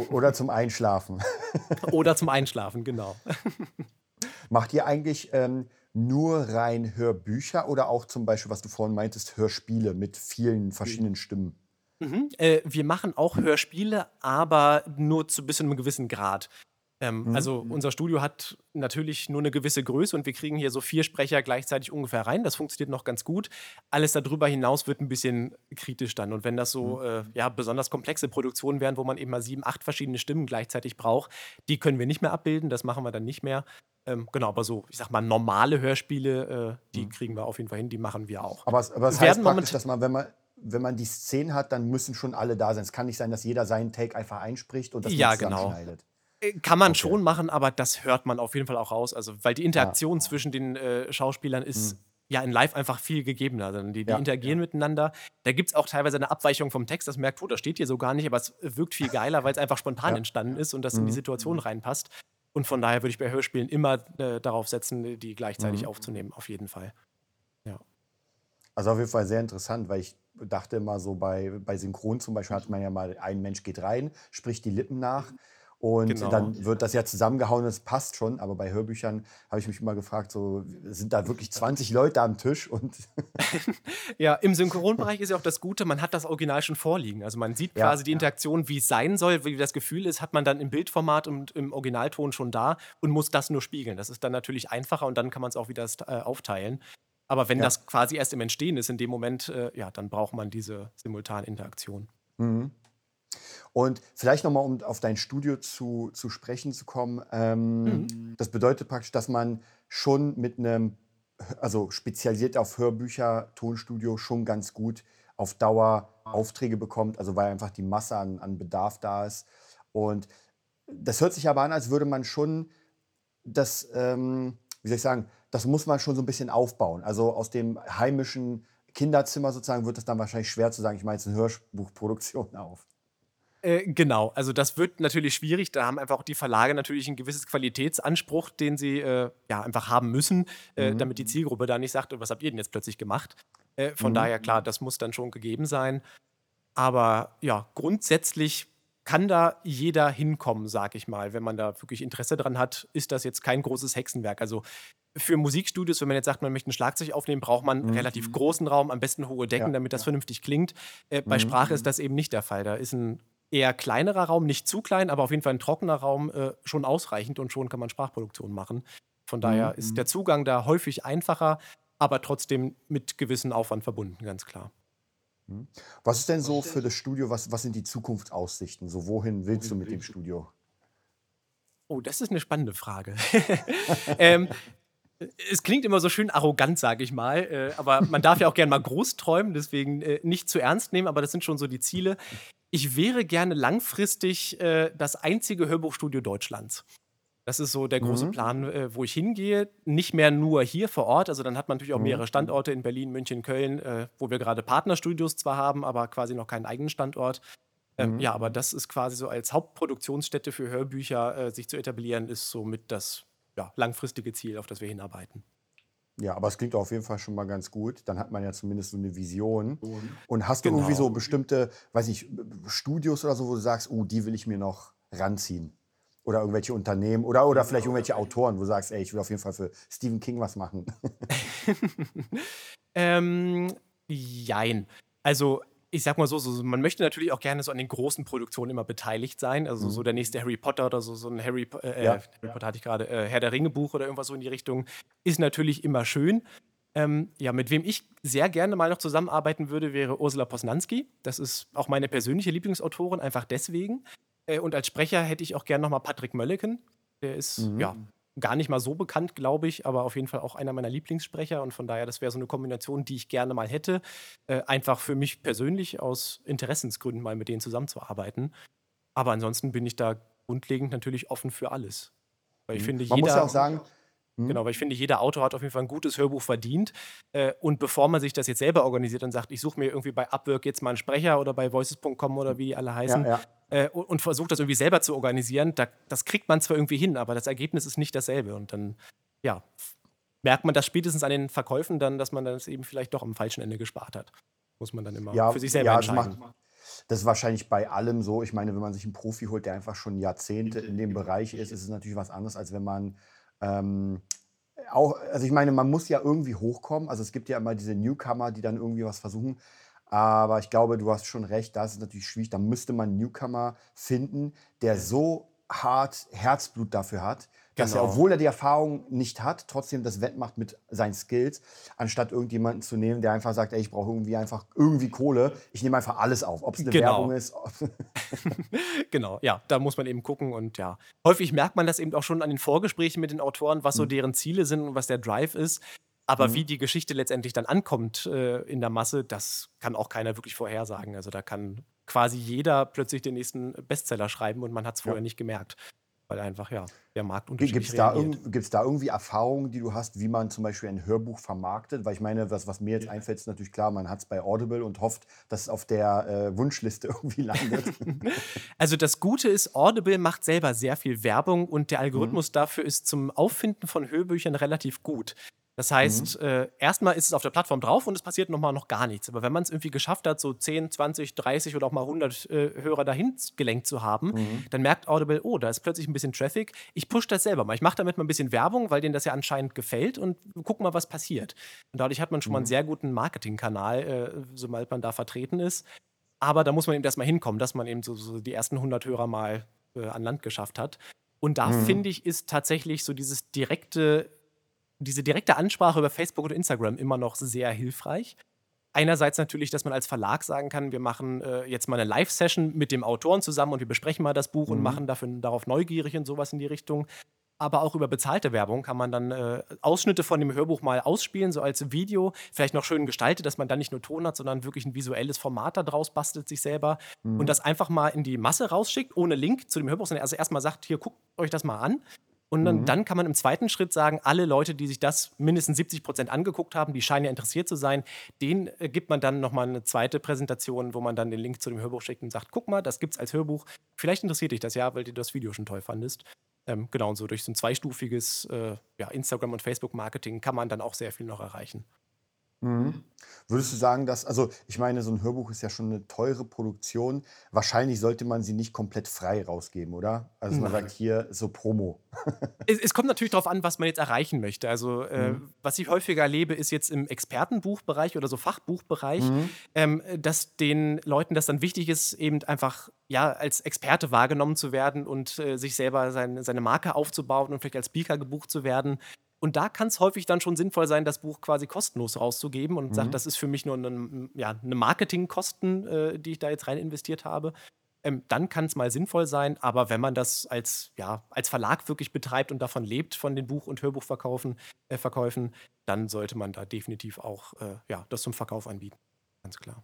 Oder zum Einschlafen. oder zum Einschlafen, genau. Macht ihr eigentlich ähm, nur rein Hörbücher oder auch zum Beispiel, was du vorhin meintest, Hörspiele mit vielen verschiedenen Stimmen? Mhm. Äh, wir machen auch Hörspiele, aber nur zu bis zu einem gewissen Grad. Ähm, Mhm. also unser Studio hat natürlich nur eine gewisse Größe und wir kriegen hier so vier Sprecher gleichzeitig ungefähr rein. Das funktioniert noch ganz gut. Alles darüber hinaus wird ein bisschen kritisch dann. Und wenn das so äh, ja, besonders komplexe Produktionen wären, wo man eben mal sieben, acht verschiedene Stimmen gleichzeitig braucht, die können wir nicht mehr abbilden. Das machen wir dann nicht mehr. Ähm, genau, aber so, ich sag mal, normale Hörspiele, äh, die kriegen wir auf jeden Fall hin, die machen wir auch. Aber, es- aber es heißt praktisch, dass man, wenn man, wenn man die Szenen hat, dann müssen schon alle da sein. Es kann nicht sein, dass jeder seinen Take einfach einspricht und das Ja, genau. Äh, Kann man Okay. schon machen, aber das hört man auf jeden Fall auch raus. Also, weil die Interaktion zwischen den äh, Schauspielern ist ja in Live einfach viel gegebener. Also, die, die Ja. interagieren miteinander. Da gibt es auch teilweise eine Abweichung vom Text, das merkt, oh, das steht hier so gar nicht, aber es wirkt viel geiler, weil es einfach spontan Ja. entstanden ist und das in die Mhm. Situation reinpasst. Und von daher würde ich bei Hörspielen immer äh, darauf setzen, die gleichzeitig Mhm. aufzunehmen, auf jeden Fall. Also auf jeden Fall sehr interessant, weil ich dachte immer so bei, bei Synchron zum Beispiel hat man ja mal, ein Mensch geht rein, spricht die Lippen nach und Genau. dann wird das ja zusammengehauen es passt schon. Aber bei Hörbüchern habe ich mich immer gefragt, so sind da wirklich 20 Leute am Tisch und Ja, im Synchronbereich ist ja auch das Gute, man hat das Original schon vorliegen. Also man sieht Ja, quasi die ja. Interaktion, wie es sein soll, wie das Gefühl ist, hat man dann im Bildformat und im Originalton schon da und muss das nur spiegeln. Das ist dann natürlich einfacher und dann kann man es auch wieder äh, aufteilen. Aber wenn Ja. das quasi erst im Entstehen ist, in dem Moment, äh, ja, dann braucht man diese Simultaninteraktion. Mhm. Und vielleicht nochmal, um auf dein Studio zu, zu sprechen zu kommen. Ähm, Mhm. Das bedeutet praktisch, dass man schon mit einem, also spezialisiert auf Hörbücher, Tonstudio, schon ganz gut auf Dauer Aufträge bekommt, also weil einfach die Masse an, an Bedarf da ist. Und das hört sich aber an, als würde man schon das, ähm, wie soll ich sagen, das muss man schon so ein bisschen aufbauen. Also aus dem heimischen Kinderzimmer sozusagen wird es dann wahrscheinlich schwer zu sagen, ich meine jetzt eine Hörbuchproduktion auf. Äh, genau, also das wird natürlich schwierig. Da haben einfach auch die Verlage natürlich ein gewisses Qualitätsanspruch, den sie äh, ja einfach haben müssen, äh, Mhm. damit die Zielgruppe da nicht sagt, "Oh, was habt ihr denn jetzt plötzlich gemacht? Äh, von Mhm. daher, klar, das muss dann schon gegeben sein. Aber ja, grundsätzlich kann da jeder hinkommen, sag ich mal. Wenn man da wirklich Interesse dran hat, ist das jetzt kein großes Hexenwerk. Also für Musikstudios, wenn man jetzt sagt, man möchte ein Schlagzeug aufnehmen, braucht man einen Mhm. relativ großen Raum, am besten hohe Decken, Ja, damit das vernünftig klingt. Äh, bei Mhm. Sprache ist das eben nicht der Fall. Da ist ein eher kleinerer Raum, nicht zu klein, aber auf jeden Fall ein trockener Raum äh, schon ausreichend und schon kann man Sprachproduktion machen. Von daher Mhm. ist der Zugang da häufig einfacher, aber trotzdem mit gewissem Aufwand verbunden, ganz klar. Was ist denn so für das Studio, was, was sind die Zukunftsaussichten? So, wohin willst du mit dem Studio? Oh, das ist eine spannende Frage. ähm, es klingt immer so schön arrogant, sage ich mal, äh, aber man darf ja auch gerne mal groß träumen, deswegen äh, nicht zu ernst nehmen, aber das sind schon so die Ziele. Ich wäre gerne langfristig äh, das einzige Hörbuchstudio Deutschlands. Das ist so der große Mhm. Plan, wo ich hingehe. Nicht mehr nur hier vor Ort, also dann hat man natürlich auch Mhm. mehrere Standorte in Berlin, München, Köln, wo wir gerade Partnerstudios zwar haben, aber quasi noch keinen eigenen Standort. Ähm, Mhm. Ja, aber das ist quasi so als Hauptproduktionsstätte für Hörbücher sich zu etablieren, ist somit das ja, langfristige Ziel, auf das wir hinarbeiten. Ja, aber es klingt auf jeden Fall schon mal ganz gut. Dann hat man ja zumindest so eine Vision. Und hast du Genau. irgendwie so bestimmte, weiß nicht, Studios oder so, wo du sagst, oh, die will ich mir noch ranziehen? Oder irgendwelche Unternehmen oder, oder vielleicht irgendwelche Autoren, wo du sagst, ey, ich will auf jeden Fall für Stephen King was machen. Ähm, jein. Also, ich sag mal so, so, man möchte natürlich auch gerne so an den großen Produktionen immer beteiligt sein. Also, so der nächste Harry Potter oder so, so ein Harry, Po- äh, Ja. Harry Potter hatte ich gerade, äh, Herr der Ringe Buch oder irgendwas so in die Richtung, ist natürlich immer schön. Ähm, ja, mit wem ich sehr gerne mal noch zusammenarbeiten würde, wäre Ursula Posnanski. Das ist auch meine persönliche Lieblingsautorin, einfach deswegen. Äh, und als Sprecher hätte ich auch gerne noch mal Patrick Mölleken. Der ist, Mhm. ja, gar nicht mal so bekannt, glaube ich, aber auf jeden Fall auch einer meiner Lieblingssprecher. Und von daher, das wäre so eine Kombination, die ich gerne mal hätte. Äh, einfach für mich persönlich aus Interessensgründen mal mit denen zusammenzuarbeiten. Aber ansonsten bin ich da grundlegend natürlich offen für alles. Weil ich finde, Mhm. Man jeder, muss ja auch sagen, hm? Genau, weil ich finde, jeder Autor hat auf jeden Fall ein gutes Hörbuch verdient. Äh, und bevor man sich das jetzt selber organisiert und sagt, ich suche mir irgendwie bei Upwork jetzt mal einen Sprecher oder bei voices.com oder wie die alle heißen ja, ja. Äh, und, und versucht das irgendwie selber zu organisieren, da, das kriegt man zwar irgendwie hin, aber das Ergebnis ist nicht dasselbe. Und dann, ja, merkt man das spätestens an den Verkäufen dann, dass man das eben vielleicht doch am falschen Ende gespart hat. Muss man dann immer Ja, für sich selber ja, das entscheiden. Das ist wahrscheinlich bei allem so. Ich meine, wenn man sich einen Profi holt, der einfach schon Jahrzehnte in dem Bereich ist, ist es natürlich was anderes, als wenn man ähm, auch, also ich meine, man muss ja irgendwie hochkommen. Also es gibt ja immer diese Newcomer, die dann irgendwie was versuchen. Aber ich glaube, du hast schon recht, da ist es natürlich schwierig. Da müsste man einen Newcomer finden, der so hart Herzblut dafür hat, dass er, Genau. obwohl er die Erfahrung nicht hat, trotzdem das wettmacht mit seinen Skills, anstatt irgendjemanden zu nehmen, der einfach sagt, ey, ich brauche irgendwie einfach irgendwie Kohle. Ich nehme einfach alles auf, ob es eine Genau. Werbung ist. Genau, ja, da muss man eben gucken und ja. Häufig merkt man das eben auch schon an den Vorgesprächen mit den Autoren, was so Mhm. deren Ziele sind und was der Drive ist. Aber Mhm. wie die Geschichte letztendlich dann ankommt äh, in der Masse, das kann auch keiner wirklich vorhersagen. Also da kann quasi jeder plötzlich den nächsten Bestseller schreiben und man hat es vorher Ja. nicht gemerkt. Weil einfach, ja, der Markt Gibt unterschiedlich es da, da irgendwie Erfahrungen, die du hast, wie man zum Beispiel ein Hörbuch vermarktet? Weil ich meine, was, was mir jetzt einfällt, ist natürlich klar, man hat es bei Audible und hofft, dass es auf der äh, Wunschliste irgendwie landet. Also das Gute ist, Audible macht selber sehr viel Werbung und Mhm. der Algorithmus dafür ist zum Auffinden von Hörbüchern relativ gut. Das heißt, Mhm. äh, erstmal ist es auf der Plattform drauf und es passiert nochmal noch gar nichts. Aber wenn man es irgendwie geschafft hat, so 10, 20, 30 oder auch mal 100 äh, Hörer dahin gelenkt zu haben, Mhm. dann merkt Audible, oh, da ist plötzlich ein bisschen Traffic. Ich pushe das selber mal. Ich mache damit mal ein bisschen Werbung, weil denen das ja anscheinend gefällt und guck mal, was passiert. Und dadurch hat man schon mal einen Mhm. sehr guten Marketingkanal, äh, sobald man da vertreten ist. Aber da muss man eben erstmal hinkommen, dass man eben so, so die ersten 100 Hörer mal äh, an Land geschafft hat. Und da Mhm. finde ich, ist tatsächlich so dieses direkte, diese direkte Ansprache über Facebook und Instagram immer noch sehr hilfreich. Einerseits natürlich, dass man als Verlag sagen kann, wir machen äh, jetzt mal eine Live-Session mit dem Autoren zusammen und wir besprechen mal das Buch und Mhm. machen dafür, darauf neugierig und sowas in die Richtung. Aber auch über bezahlte Werbung kann man dann äh, Ausschnitte von dem Hörbuch mal ausspielen, so als Video, vielleicht noch schön gestaltet, dass man dann nicht nur Ton hat, sondern wirklich ein visuelles Format daraus bastelt sich selber Mhm. und das einfach mal in die Masse rausschickt, ohne Link zu dem Hörbuch, sondern also erstmal sagt, hier guckt euch das mal an. Und dann, Mhm. dann kann man im zweiten Schritt sagen, alle Leute, die sich das mindestens 70 Prozent angeguckt haben, die scheinen ja interessiert zu sein, denen äh, gibt man dann nochmal eine zweite Präsentation, wo man dann den Link zu dem Hörbuch schickt und sagt, guck mal, das gibt's als Hörbuch. Vielleicht interessiert dich das ja, weil du das Video schon toll fandest. Ähm, genau, und so durch so ein zweistufiges äh, ja, Instagram- und Facebook-Marketing kann man dann auch sehr viel noch erreichen. Mhm. Würdest du sagen, dass, also ich meine, so ein Hörbuch ist ja schon eine teure Produktion. Wahrscheinlich sollte man sie nicht komplett frei rausgeben, oder? Also man Nein. sagt hier so Promo. Es, es kommt natürlich darauf an, was man jetzt erreichen möchte. Also, äh, Mhm. was ich häufiger erlebe, ist jetzt im Expertenbuchbereich oder so Fachbuchbereich, Mhm. ähm, dass den Leuten das dann wichtig ist, eben einfach ja als Experte wahrgenommen zu werden und äh, sich selber sein, seine Marke aufzubauen und vielleicht als Speaker gebucht zu werden. Und da kann es häufig dann schon sinnvoll sein, das Buch quasi kostenlos rauszugeben und Mhm. sagt, das ist für mich nur eine, ja, eine Marketingkosten, äh, die ich da jetzt rein investiert habe. Ähm, dann kann es mal sinnvoll sein, aber wenn man das als, ja, als Verlag wirklich betreibt und davon lebt, von den Buch- und Hörbuchverkaufen, äh, Verkäufen, dann sollte man da definitiv auch äh, ja, das zum Verkauf anbieten. Ganz klar.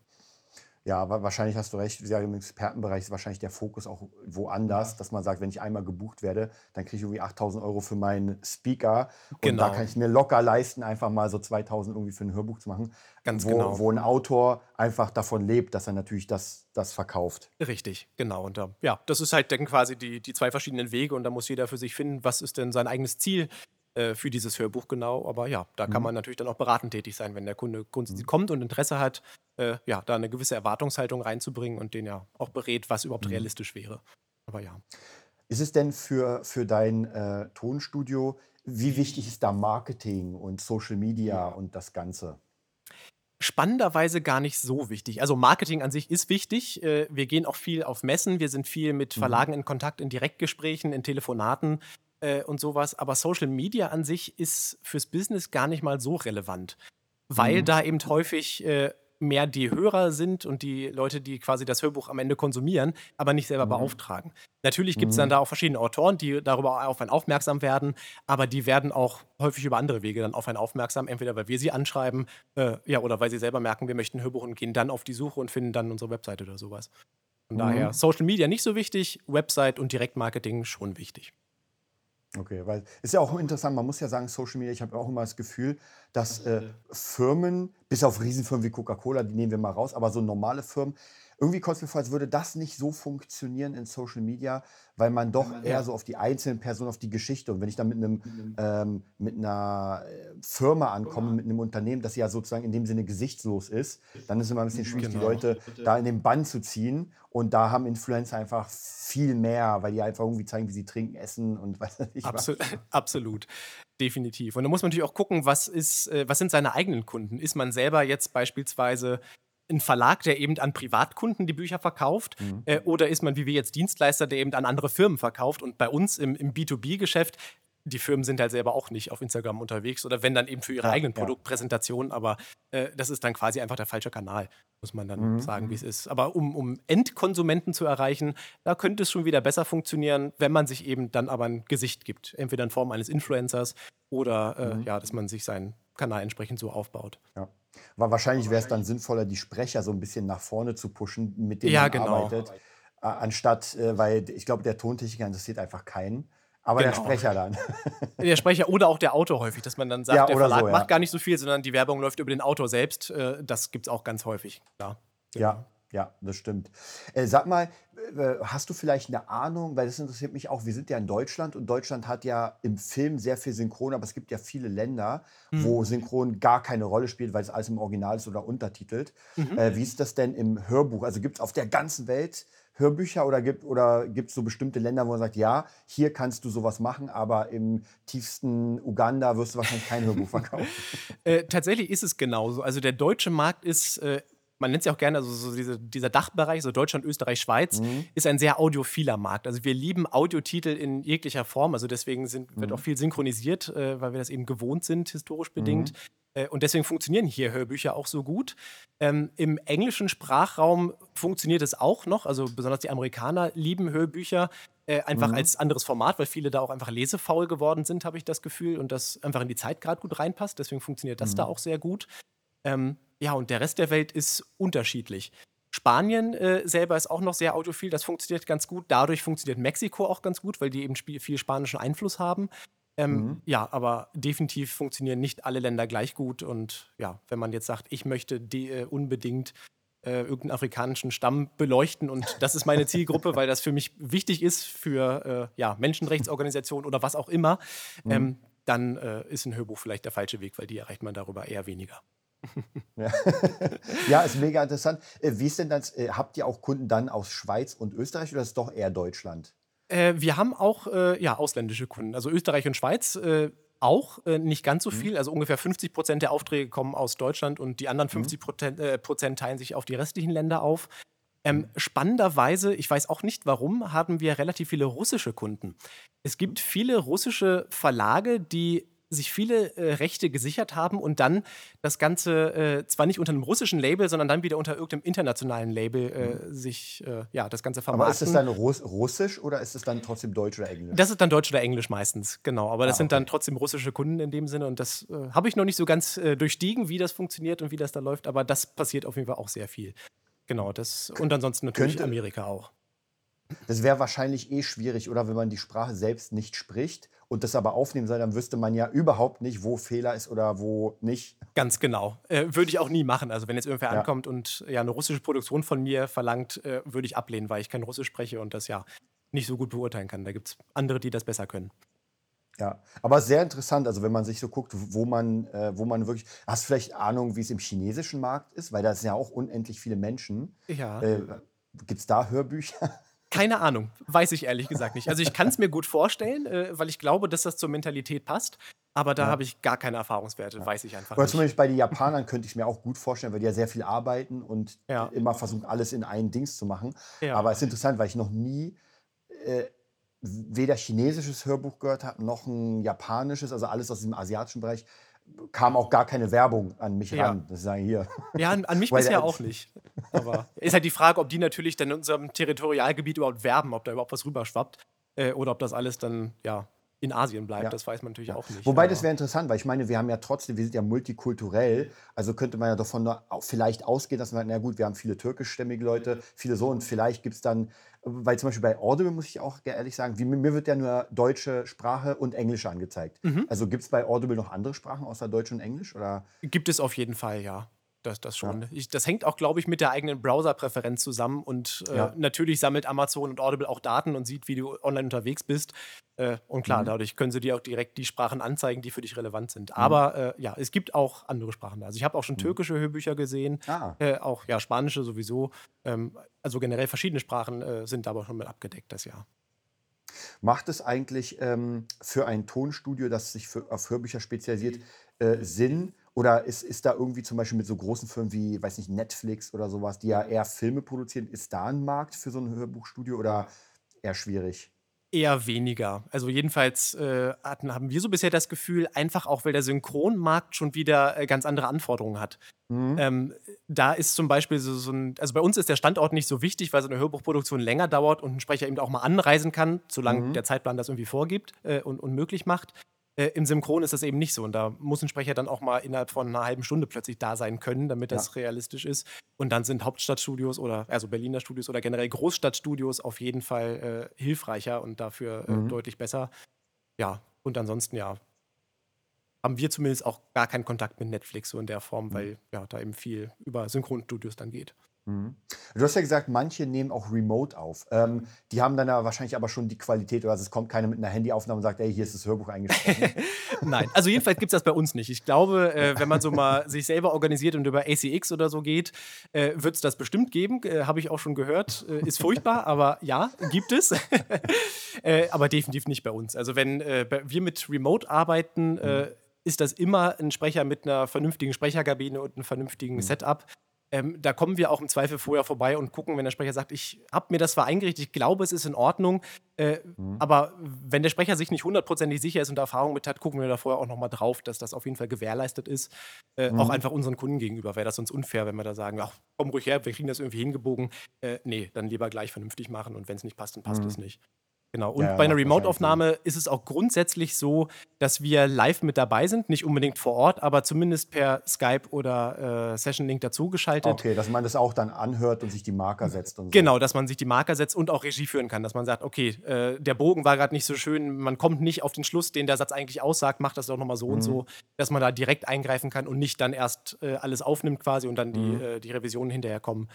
Ja, wahrscheinlich hast du recht. Ja, Im Expertenbereich ist wahrscheinlich der Fokus auch woanders, dass man sagt, wenn ich einmal gebucht werde, dann kriege ich irgendwie 8000 Euro für meinen Speaker. Und da Genau. kann ich mir locker leisten, einfach mal so 2000 irgendwie für ein Hörbuch zu machen. Ganz wo, genau. wo ein Autor einfach davon lebt, dass er natürlich das, das verkauft. Richtig, genau. Und da, ja, das ist halt dann quasi die, die zwei verschiedenen Wege und da muss jeder für sich finden, was ist denn sein eigenes Ziel äh, für dieses Hörbuch genau. Aber ja, da kann Mhm. man natürlich dann auch beratend tätig sein, wenn der Kunde Mhm. kommt und Interesse hat, äh, ja, da eine gewisse Erwartungshaltung reinzubringen und den ja auch berät, was überhaupt Mhm. realistisch wäre. Aber ja. Ist es denn für, für dein äh, Tonstudio, wie wichtig ist da Marketing und Social Media und das Ganze? spannenderweise gar nicht so wichtig. Also Marketing an sich ist wichtig. Äh, Wir gehen auch viel auf Messen, wir sind viel mit Mhm. Verlagen in Kontakt, in Direktgesprächen, in Telefonaten äh, und sowas. Aber Social Media an sich ist fürs Business gar nicht mal so relevant, weil Mhm. da eben häufig äh, mehr die Hörer sind und die Leute, die quasi das Hörbuch am Ende konsumieren, aber nicht selber Mhm. beauftragen. Natürlich gibt es dann Mhm. da auch verschiedene Autoren, die darüber auf einen aufmerksam werden, aber die werden auch häufig über andere Wege dann auf einen aufmerksam, entweder weil wir sie anschreiben, äh, ja, oder weil sie selber merken, wir möchten ein Hörbuch und gehen dann auf die Suche und finden dann unsere Webseite oder sowas. Von Mhm. daher Social Media nicht so wichtig, Website und Direktmarketing schon wichtig. Okay, weil ist ja auch interessant, man muss ja sagen, Social Media, ich habe auch immer das Gefühl, dass äh, Firmen, bis auf Riesenfirmen wie Coca-Cola, die nehmen wir mal raus, aber so normale Firmen, irgendwie kommt es mir vor, als würde das nicht so funktionieren in Social Media, weil man doch eher so auf die einzelnen Personen, auf die Geschichte und wenn ich dann mit einem ähm, mit einer äh, Firma ankomme, mit einem Unternehmen, das ja sozusagen in dem Sinne gesichtslos ist, dann ist es immer ein bisschen schwierig, die Genau. Leute da in den Bann zu ziehen. Und da haben Influencer einfach viel mehr, weil die einfach irgendwie zeigen, wie sie trinken, essen und weiß nicht was. Absolut, absolut. definitiv. Und da muss man natürlich auch gucken, was, ist, äh, was sind seine eigenen Kunden? Ist man selber jetzt beispielsweise ein Verlag, der eben an Privatkunden die Bücher verkauft? Mhm. Äh, oder ist man wie wir jetzt Dienstleister, der eben an andere Firmen verkauft? Und bei uns im, im B2B-Geschäft die Firmen sind halt selber auch nicht auf Instagram unterwegs oder wenn dann eben für ihre ja, eigenen Produktpräsentationen, aber äh, das ist dann quasi einfach der falsche Kanal, muss man dann mhm. sagen, wie es ist. Aber um, um Endkonsumenten zu erreichen, da könnte es schon wieder besser funktionieren, wenn man sich eben dann aber ein Gesicht gibt, entweder in Form eines Influencers oder äh, mhm. ja, dass man sich seinen Kanal entsprechend so aufbaut. Ja. Aber wahrscheinlich wäre es dann sinnvoller, die Sprecher so ein bisschen nach vorne zu pushen, mit denen ja, man genau. arbeitet, anstatt, äh, weil ich glaube, der Tontechniker interessiert einfach keinen. Aber genau. der Sprecher dann. Der Sprecher oder auch der Autor häufig, dass man dann sagt, ja, der Verlag so, ja. macht gar nicht so viel, sondern die Werbung läuft über den Autor selbst. Äh, das gibt es auch ganz häufig. Klar. Genau. Ja, ja, das stimmt. Äh, sag mal, äh, hast du vielleicht eine Ahnung, weil das interessiert mich auch, wir sind ja in Deutschland und Deutschland hat ja im Film sehr viel Synchron, aber es gibt ja viele Länder, mhm. wo Synchron gar keine Rolle spielt, weil es alles im Original ist oder untertitelt. Mhm. Äh, wie ist das denn im Hörbuch? Also gibt es auf der ganzen Welt Hörbücher oder gibt oder es so bestimmte Länder, wo man sagt, ja, hier kannst du sowas machen, aber im tiefsten Uganda wirst du wahrscheinlich kein Hörbuch verkaufen? äh, tatsächlich ist es genauso. Also der deutsche Markt ist äh, man nennt es ja auch gerne, also so diese, dieser Dachbereich, so Deutschland, Österreich, Schweiz, mhm. ist ein sehr audiophiler Markt. Also wir lieben Audiotitel in jeglicher Form. Also deswegen sind, wird mhm. auch viel synchronisiert, äh, weil wir das eben gewohnt sind, historisch bedingt. Mhm. Äh, und deswegen funktionieren hier Hörbücher auch so gut. Ähm, Im englischen Sprachraum funktioniert es auch noch. Also besonders die Amerikaner lieben Hörbücher. Äh, einfach mhm. als anderes Format, weil viele da auch einfach lesefaul geworden sind, habe ich das Gefühl, und das einfach in die Zeit gerade gut reinpasst. Deswegen funktioniert das mhm. da auch sehr gut. Ähm, ja, und der Rest der Welt ist unterschiedlich. Spanien äh, selber ist auch noch sehr audiophil, das funktioniert ganz gut. Dadurch funktioniert Mexiko auch ganz gut, weil die eben viel spanischen Einfluss haben. Ähm, mhm. Ja, aber definitiv funktionieren nicht alle Länder gleich gut. Und ja, wenn man jetzt sagt, ich möchte äh, unbedingt äh, irgendeinen afrikanischen Stamm beleuchten und das ist meine Zielgruppe, weil das für mich wichtig ist für äh, ja, Menschenrechtsorganisationen oder was auch immer, mhm. ähm, dann äh, ist ein Hörbuch vielleicht der falsche Weg, weil die erreicht man darüber eher weniger. Ja. ja, ist mega interessant. Äh, wie ist denn das? Äh, habt ihr auch Kunden dann aus Schweiz und Österreich oder ist es doch eher Deutschland? Äh, wir haben auch äh, ja, ausländische Kunden, also Österreich und Schweiz äh, auch, äh, nicht ganz so mhm. viel. Also ungefähr 50 Prozent der Aufträge kommen aus Deutschland und die anderen 50 mhm. Prozent, teilen sich auf die restlichen Länder auf. Ähm, mhm. spannenderweise, ich weiß auch nicht warum, haben wir relativ viele russische Kunden. Es gibt viele russische Verlage, die sich viele äh, Rechte gesichert haben und dann das Ganze äh, zwar nicht unter einem russischen Label, sondern dann wieder unter irgendeinem internationalen Label äh, mhm. sich äh, ja, das Ganze vermarkten. Aber ist es dann Russ Russisch oder ist es dann trotzdem Deutsch oder Englisch? Das ist dann Deutsch oder Englisch meistens, genau. Aber das ah, okay. sind dann trotzdem russische Kunden in dem Sinne und das äh, habe ich noch nicht so ganz äh, durchstiegen, wie das funktioniert und wie das da läuft, aber das passiert auf jeden Fall auch sehr viel. Genau, das und ansonsten natürlich Amerika auch. Das wäre wahrscheinlich eh schwierig, oder wenn man die Sprache selbst nicht spricht und das aber aufnehmen soll, dann wüsste man ja überhaupt nicht, wo Fehler ist oder wo nicht. Ganz genau. Äh, würde ich auch nie machen. Also wenn jetzt irgendwer ja. ankommt und ja eine russische Produktion von mir verlangt, äh, würde ich ablehnen, weil ich kein Russisch spreche und das ja nicht so gut beurteilen kann. Da gibt es andere, die das besser können. Ja, aber sehr interessant, also wenn man sich so guckt, wo man, äh, wo man wirklich. Hast du vielleicht Ahnung, wie es im chinesischen Markt ist? Weil da sind ja auch unendlich viele Menschen. Ja. Äh, Gibt es da Hörbücher? Keine Ahnung, weiß ich ehrlich gesagt nicht. Also ich kann es mir gut vorstellen, äh, weil ich glaube, dass das zur Mentalität passt. Aber da ja. habe ich gar keine Erfahrungswerte, ja. weiß ich einfach aber nicht. Zumindest bei den Japanern könnte ich mir auch gut vorstellen, weil die ja sehr viel arbeiten und ja. immer versuchen, alles in ein Dings zu machen. Aber es ist interessant, weil ich noch nie äh, weder chinesisches Hörbuch gehört habe, noch ein japanisches, also alles aus dem asiatischen Bereich kam auch gar keine Werbung an mich ja. ran. Das sagen hier. Ja, an, an mich bisher auch nicht. Aber ist halt die Frage, ob die natürlich dann in unserem Territorialgebiet überhaupt werben, ob da überhaupt was rüberschwappt äh, oder ob das alles dann ja in Asien bleibt. Ja. Das weiß man natürlich ja. auch nicht. Wobei das wäre interessant, weil ich meine, wir haben ja trotzdem, wir sind ja multikulturell, also könnte man ja davon vielleicht ausgehen, dass man, na gut, wir haben viele türkischstämmige Leute, viele so und vielleicht gibt es dann, weil zum Beispiel bei Audible muss ich auch ehrlich sagen, wie, mir wird ja nur deutsche Sprache und Englisch angezeigt. Mhm. Also gibt es bei Audible noch andere Sprachen außer Deutsch und Englisch? Oder? Gibt es auf jeden Fall, ja. Das, das schon. Ja. Ich, das hängt auch, glaube ich, mit der eigenen Browser-Präferenz zusammen. Und äh, ja. natürlich sammelt Amazon und Audible auch Daten und sieht, wie du online unterwegs bist. Äh, und klar, mhm. dadurch können sie dir auch direkt die Sprachen anzeigen, die für dich relevant sind. Mhm. Aber äh, ja, es gibt auch andere Sprachen da. Also ich habe auch schon mhm. türkische Hörbücher gesehen, ah. Äh, auch ja, spanische sowieso. Ähm, also generell verschiedene Sprachen äh, sind aber schon mit abgedeckt das Jahr. Macht es eigentlich ähm, für ein Tonstudio, das sich für, auf Hörbücher spezialisiert, äh, Sinn? Oder ist, ist da irgendwie zum Beispiel mit so großen Firmen wie, weiß nicht, Netflix oder sowas, die ja eher Filme produzieren, ist da ein Markt für so ein Hörbuchstudio oder eher schwierig? Eher weniger. Also jedenfalls äh, hatten, haben wir so bisher das Gefühl, einfach auch, weil der Synchronmarkt schon wieder äh, ganz andere Anforderungen hat. Mhm. Ähm, da ist zum Beispiel so, so, ein, also bei uns ist der Standort nicht so wichtig, weil so eine Hörbuchproduktion länger dauert und ein Sprecher eben auch mal anreisen kann, solange mhm. der Zeitplan das irgendwie vorgibt äh, und, und möglich macht. Äh, Im Synchron ist das eben nicht so. Und da muss ein Sprecher dann auch mal innerhalb von einer halben Stunde plötzlich da sein können, damit das ja. realistisch ist. Und dann sind Hauptstadtstudios oder, also Berliner Studios oder generell Großstadtstudios auf jeden Fall äh, hilfreicher und dafür äh, mhm. deutlich besser. Ja, und ansonsten ja, haben wir zumindest auch gar keinen Kontakt mit Netflix so in der Form, mhm. weil ja da eben viel über Synchronstudios dann geht. Mhm. Du hast ja gesagt, manche nehmen auch remote auf. Ähm, die haben dann ja wahrscheinlich aber schon die Qualität, oder also es kommt keiner mit einer Handyaufnahme und sagt, ey, hier ist das Hörbuch eingesprochen. Nein, also jedenfalls gibt es das bei uns nicht. Ich glaube, äh, wenn man so mal sich selber organisiert und über ACX oder so geht, äh, wird es das bestimmt geben. Äh, Habe ich auch schon gehört. Äh, ist furchtbar, aber ja, gibt es. Äh, aber definitiv nicht bei uns. Also wenn äh, wir mit Remote arbeiten, mhm. ist das immer ein Sprecher mit einer vernünftigen Sprecherkabine und einem vernünftigen mhm. Setup ähm, da kommen wir auch im Zweifel vorher vorbei und gucken, wenn der Sprecher sagt, ich habe mir das zwar eingerichtet, ich glaube, es ist in Ordnung, äh, mhm. aber wenn der Sprecher sich nicht hundertprozentig sicher ist und Erfahrung mit hat, gucken wir da vorher auch nochmal drauf, dass das auf jeden Fall gewährleistet ist. Äh, mhm. Auch einfach unseren Kunden gegenüber wäre das sonst unfair, wenn wir da sagen, ach, komm ruhig her, wir kriegen das irgendwie hingebogen. Äh, nee, dann lieber gleich vernünftig machen und wenn es nicht passt, dann passt mhm. es nicht. Genau. Und ja, bei einer Remote-Aufnahme ist es auch grundsätzlich so, dass wir live mit dabei sind, nicht unbedingt vor Ort, aber zumindest per Skype oder äh, Session-Link dazugeschaltet. Okay, dass man das auch dann anhört und sich die Marker setzt und so. Genau, dass man sich die Marker setzt und auch Regie führen kann, dass man sagt, okay, äh, der Bogen war gerade nicht so schön, man kommt nicht auf den Schluss, den der Satz eigentlich aussagt, macht das doch nochmal so mhm. und so, dass man da direkt eingreifen kann und nicht dann erst äh, alles aufnimmt quasi und dann mhm. die, äh, die Revisionen hinterher kommen.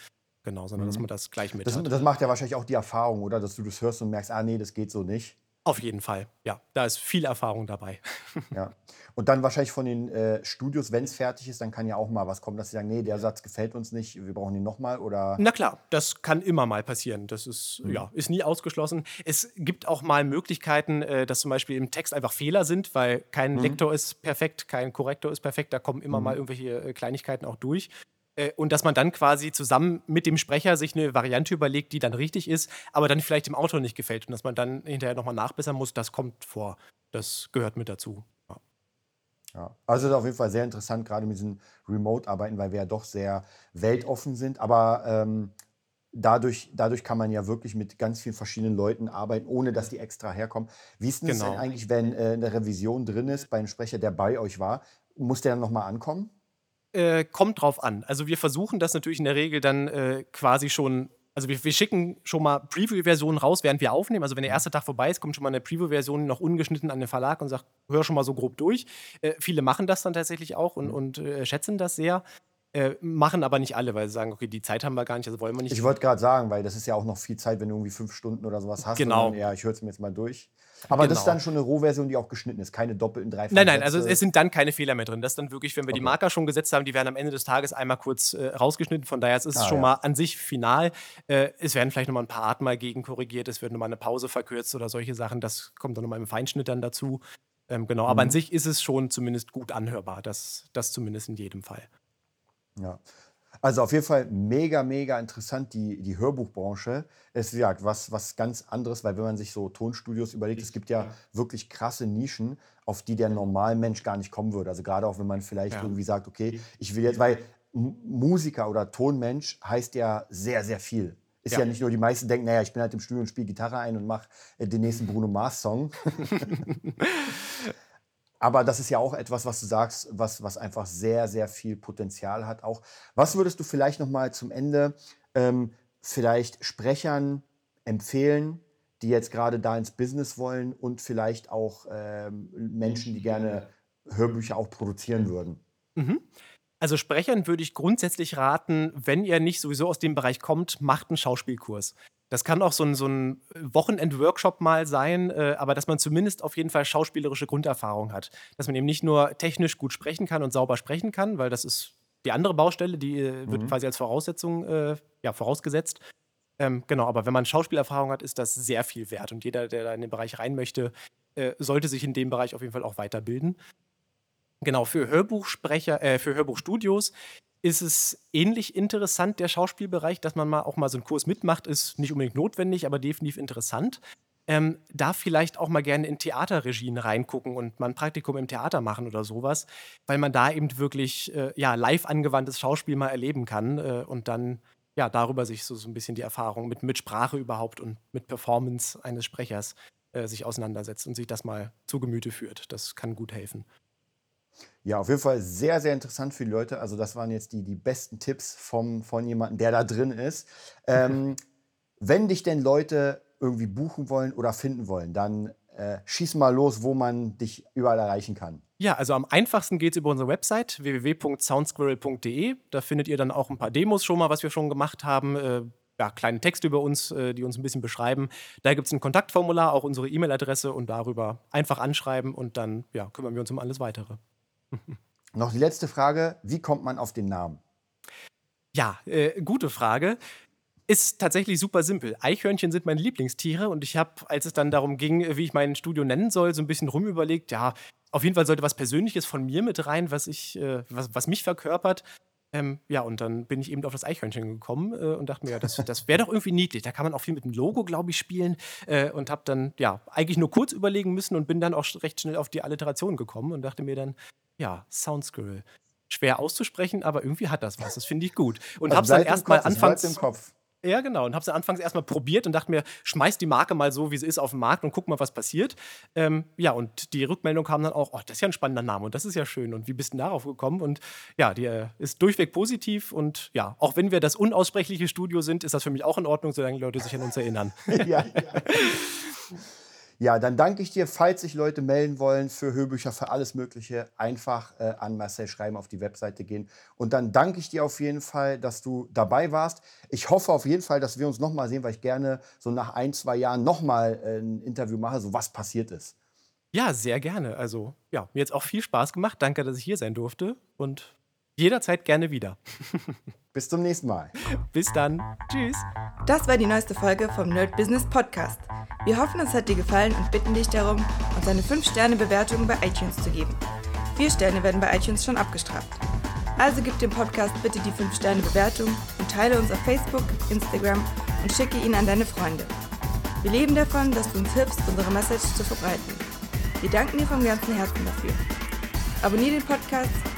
Genau, sondern mhm. dass man das gleich mit das. Das macht ja wahrscheinlich auch die Erfahrung, oder? Dass du das hörst und merkst, ah nee, das geht so nicht. Auf jeden Fall, ja. Da ist viel Erfahrung dabei. ja. Und dann wahrscheinlich von den äh, Studios, wenn es fertig ist, dann kann ja auch mal was kommen, dass sie sagen, nee, der Satz gefällt uns nicht, wir brauchen ihn nochmal oder. Na klar, das kann immer mal passieren. Das ist, mhm. ja, ist nie ausgeschlossen. Es gibt auch mal Möglichkeiten, äh, dass zum Beispiel im Text einfach Fehler sind, weil kein mhm. Lektor ist perfekt, kein Korrektor ist perfekt, da kommen immer mhm. mal irgendwelche äh, Kleinigkeiten auch durch. Äh, und dass man dann quasi zusammen mit dem Sprecher sich eine Variante überlegt, die dann richtig ist, aber dann vielleicht dem Autor nicht gefällt und dass man dann hinterher nochmal nachbessern muss, das kommt vor. Das gehört mit dazu. Ja. Ja, also ist auf jeden Fall sehr interessant, gerade mit diesen Remote-Arbeiten, weil wir ja doch sehr weltoffen sind. Aber ähm, dadurch, dadurch kann man ja wirklich mit ganz vielen verschiedenen Leuten arbeiten, ohne dass die extra herkommen. Wie ist es genau. denn eigentlich, wenn äh, eine Revision drin ist bei einem Sprecher, der bei euch war? Muss der dann nochmal ankommen? Äh, kommt drauf an. Also wir versuchen das natürlich in der Regel dann äh, quasi schon, also wir, wir schicken schon mal Preview-Versionen raus, während wir aufnehmen. Also wenn der erste Tag vorbei ist, kommt schon mal eine Preview-Version noch ungeschnitten an den Verlag und sagt, hör schon mal so grob durch. Äh, viele machen das dann tatsächlich auch und, mhm. und äh, schätzen das sehr. Äh, machen aber nicht alle, weil sie sagen, okay, die Zeit haben wir gar nicht, also wollen wir nicht. Ich wollte gerade sagen, weil das ist ja auch noch viel Zeit, wenn du irgendwie fünf Stunden oder sowas hast. Genau. ja, ich höre es mir jetzt mal durch. Aber genau. das ist genau. dann schon eine Rohversion, die auch geschnitten ist, keine doppelten drei Nein, nein, also es sind dann keine Fehler mehr drin. Das ist dann wirklich, wenn wir okay. die Marker schon gesetzt haben, die werden am Ende des Tages einmal kurz äh, rausgeschnitten. Von daher ist es ah, schon ja. mal an sich final. Äh, es werden vielleicht nochmal ein paar Arten mal gegenkorrigiert, es wird nochmal eine Pause verkürzt oder solche Sachen. Das kommt dann nochmal im Feinschnitt dann dazu. Ähm, genau, mhm. aber an mhm. sich ist es schon zumindest gut anhörbar. Das, das zumindest in jedem Fall. Ja. Also auf jeden Fall mega, mega interessant, die, die Hörbuchbranche. Es ist ja was, was ganz anderes, weil wenn man sich so Tonstudios überlegt, es gibt ja wirklich krasse Nischen, auf die der normale Mensch gar nicht kommen würde. Also gerade auch wenn man vielleicht ja. irgendwie sagt, okay, ich will jetzt, weil Musiker oder Tonmensch heißt ja sehr, sehr viel. Ist ja. ja, nicht nur, die meisten denken, naja, ich bin halt im Studio und spiele Gitarre ein und mache äh, den nächsten Bruno Mars-Song. Aber das ist ja auch etwas, was du sagst, was, was einfach sehr, sehr viel Potenzial hat. Auch was würdest du vielleicht noch mal zum Ende ähm, vielleicht Sprechern empfehlen, die jetzt gerade da ins Business wollen und vielleicht auch ähm, Menschen, die gerne Hörbücher auch produzieren würden? Mhm. Also Sprechern würde ich grundsätzlich raten, wenn ihr nicht sowieso aus dem Bereich kommt, macht einen Schauspielkurs. Das kann auch so ein, so ein Wochenend-Workshop mal sein, äh, aber dass man zumindest auf jeden Fall schauspielerische Grunderfahrung hat. Dass man eben nicht nur technisch gut sprechen kann und sauber sprechen kann, weil das ist die andere Baustelle, die äh, wird mhm. quasi als Voraussetzung äh, ja, vorausgesetzt. Ähm, genau, aber wenn man Schauspielerfahrung hat, ist das sehr viel wert. Und jeder, der da in den Bereich rein möchte, äh, sollte sich in dem Bereich auf jeden Fall auch weiterbilden. Genau, für Hörbuchsprecher, äh, für Hörbuchstudios ist es ähnlich interessant, der Schauspielbereich, dass man mal auch mal so einen Kurs mitmacht, ist nicht unbedingt notwendig, aber definitiv interessant. Ähm, da vielleicht auch mal gerne in Theaterregien reingucken und mal ein Praktikum im Theater machen oder sowas, weil man da eben wirklich äh, ja, live angewandtes Schauspiel mal erleben kann äh, und dann ja darüber sich so, so ein bisschen die Erfahrung mit, mit Sprache überhaupt und mit Performance eines Sprechers äh, sich auseinandersetzt und sich das mal zu Gemüte führt. Das kann gut helfen. Ja, auf jeden Fall sehr, sehr interessant für die Leute. Also das waren jetzt die, die besten Tipps vom, von jemandem, der da drin ist. Ähm, wenn dich denn Leute irgendwie buchen wollen oder finden wollen, dann äh, schieß mal los, wo man dich überall erreichen kann. Ja, also am einfachsten geht es über unsere Website www.soundsquirrel.de. Da findet ihr dann auch ein paar Demos schon mal, was wir schon gemacht haben. Äh, ja, kleine Texte über uns, äh, die uns ein bisschen beschreiben. Da gibt es ein Kontaktformular, auch unsere E-Mail-Adresse und darüber einfach anschreiben und dann ja, kümmern wir uns um alles Weitere. Noch die letzte Frage: Wie kommt man auf den Namen? Ja, äh, gute Frage. Ist tatsächlich super simpel. Eichhörnchen sind meine Lieblingstiere und ich habe, als es dann darum ging, wie ich mein Studio nennen soll, so ein bisschen rumüberlegt, ja, auf jeden Fall sollte was Persönliches von mir mit rein, was ich, äh, was, was mich verkörpert. Ähm, ja, und dann bin ich eben auf das Eichhörnchen gekommen äh, und dachte mir, ja, das, das wäre doch irgendwie niedlich. Da kann man auch viel mit dem Logo, glaube ich, spielen. Äh, und habe dann, ja, eigentlich nur kurz überlegen müssen und bin dann auch recht schnell auf die Alliteration gekommen und dachte mir dann, ja, Sound Squirrel. Schwer auszusprechen, aber irgendwie hat das was. Das finde ich gut. Und also habe es dann erstmal anfangs. Im Kopf. Ja, genau. Und habe es anfangs erstmal probiert und dachte mir, schmeiß die Marke mal so, wie sie ist, auf den Markt und guck mal, was passiert. Ähm, ja, und die Rückmeldung kam dann auch, oh, das ist ja ein spannender Name und das ist ja schön. Und wie bist du darauf gekommen? Und ja, die äh, ist durchweg positiv. Und ja, auch wenn wir das unaussprechliche Studio sind, ist das für mich auch in Ordnung, solange die Leute sich an uns erinnern. ja, ja. Ja, dann danke ich dir. Falls sich Leute melden wollen für Hörbücher, für alles Mögliche, einfach äh, an Marcel schreiben, auf die Webseite gehen. Und dann danke ich dir auf jeden Fall, dass du dabei warst. Ich hoffe auf jeden Fall, dass wir uns nochmal sehen, weil ich gerne so nach ein, zwei Jahren nochmal äh, ein Interview mache, so was passiert ist. Ja, sehr gerne. Also, ja, mir jetzt auch viel Spaß gemacht. Danke, dass ich hier sein durfte. Und jederzeit gerne wieder. Bis zum nächsten Mal. Bis dann. Tschüss. Das war die neueste Folge vom Nerd Business Podcast. Wir hoffen, es hat dir gefallen und bitten dich darum, uns eine 5-Sterne-Bewertung bei iTunes zu geben. Vier Sterne werden bei iTunes schon abgestraft. Also gib dem Podcast bitte die 5-Sterne-Bewertung und teile uns auf Facebook, Instagram und schicke ihn an deine Freunde. Wir leben davon, dass du uns hilfst, unsere Message zu verbreiten. Wir danken dir vom ganzen Herzen dafür. Abonnier den Podcast,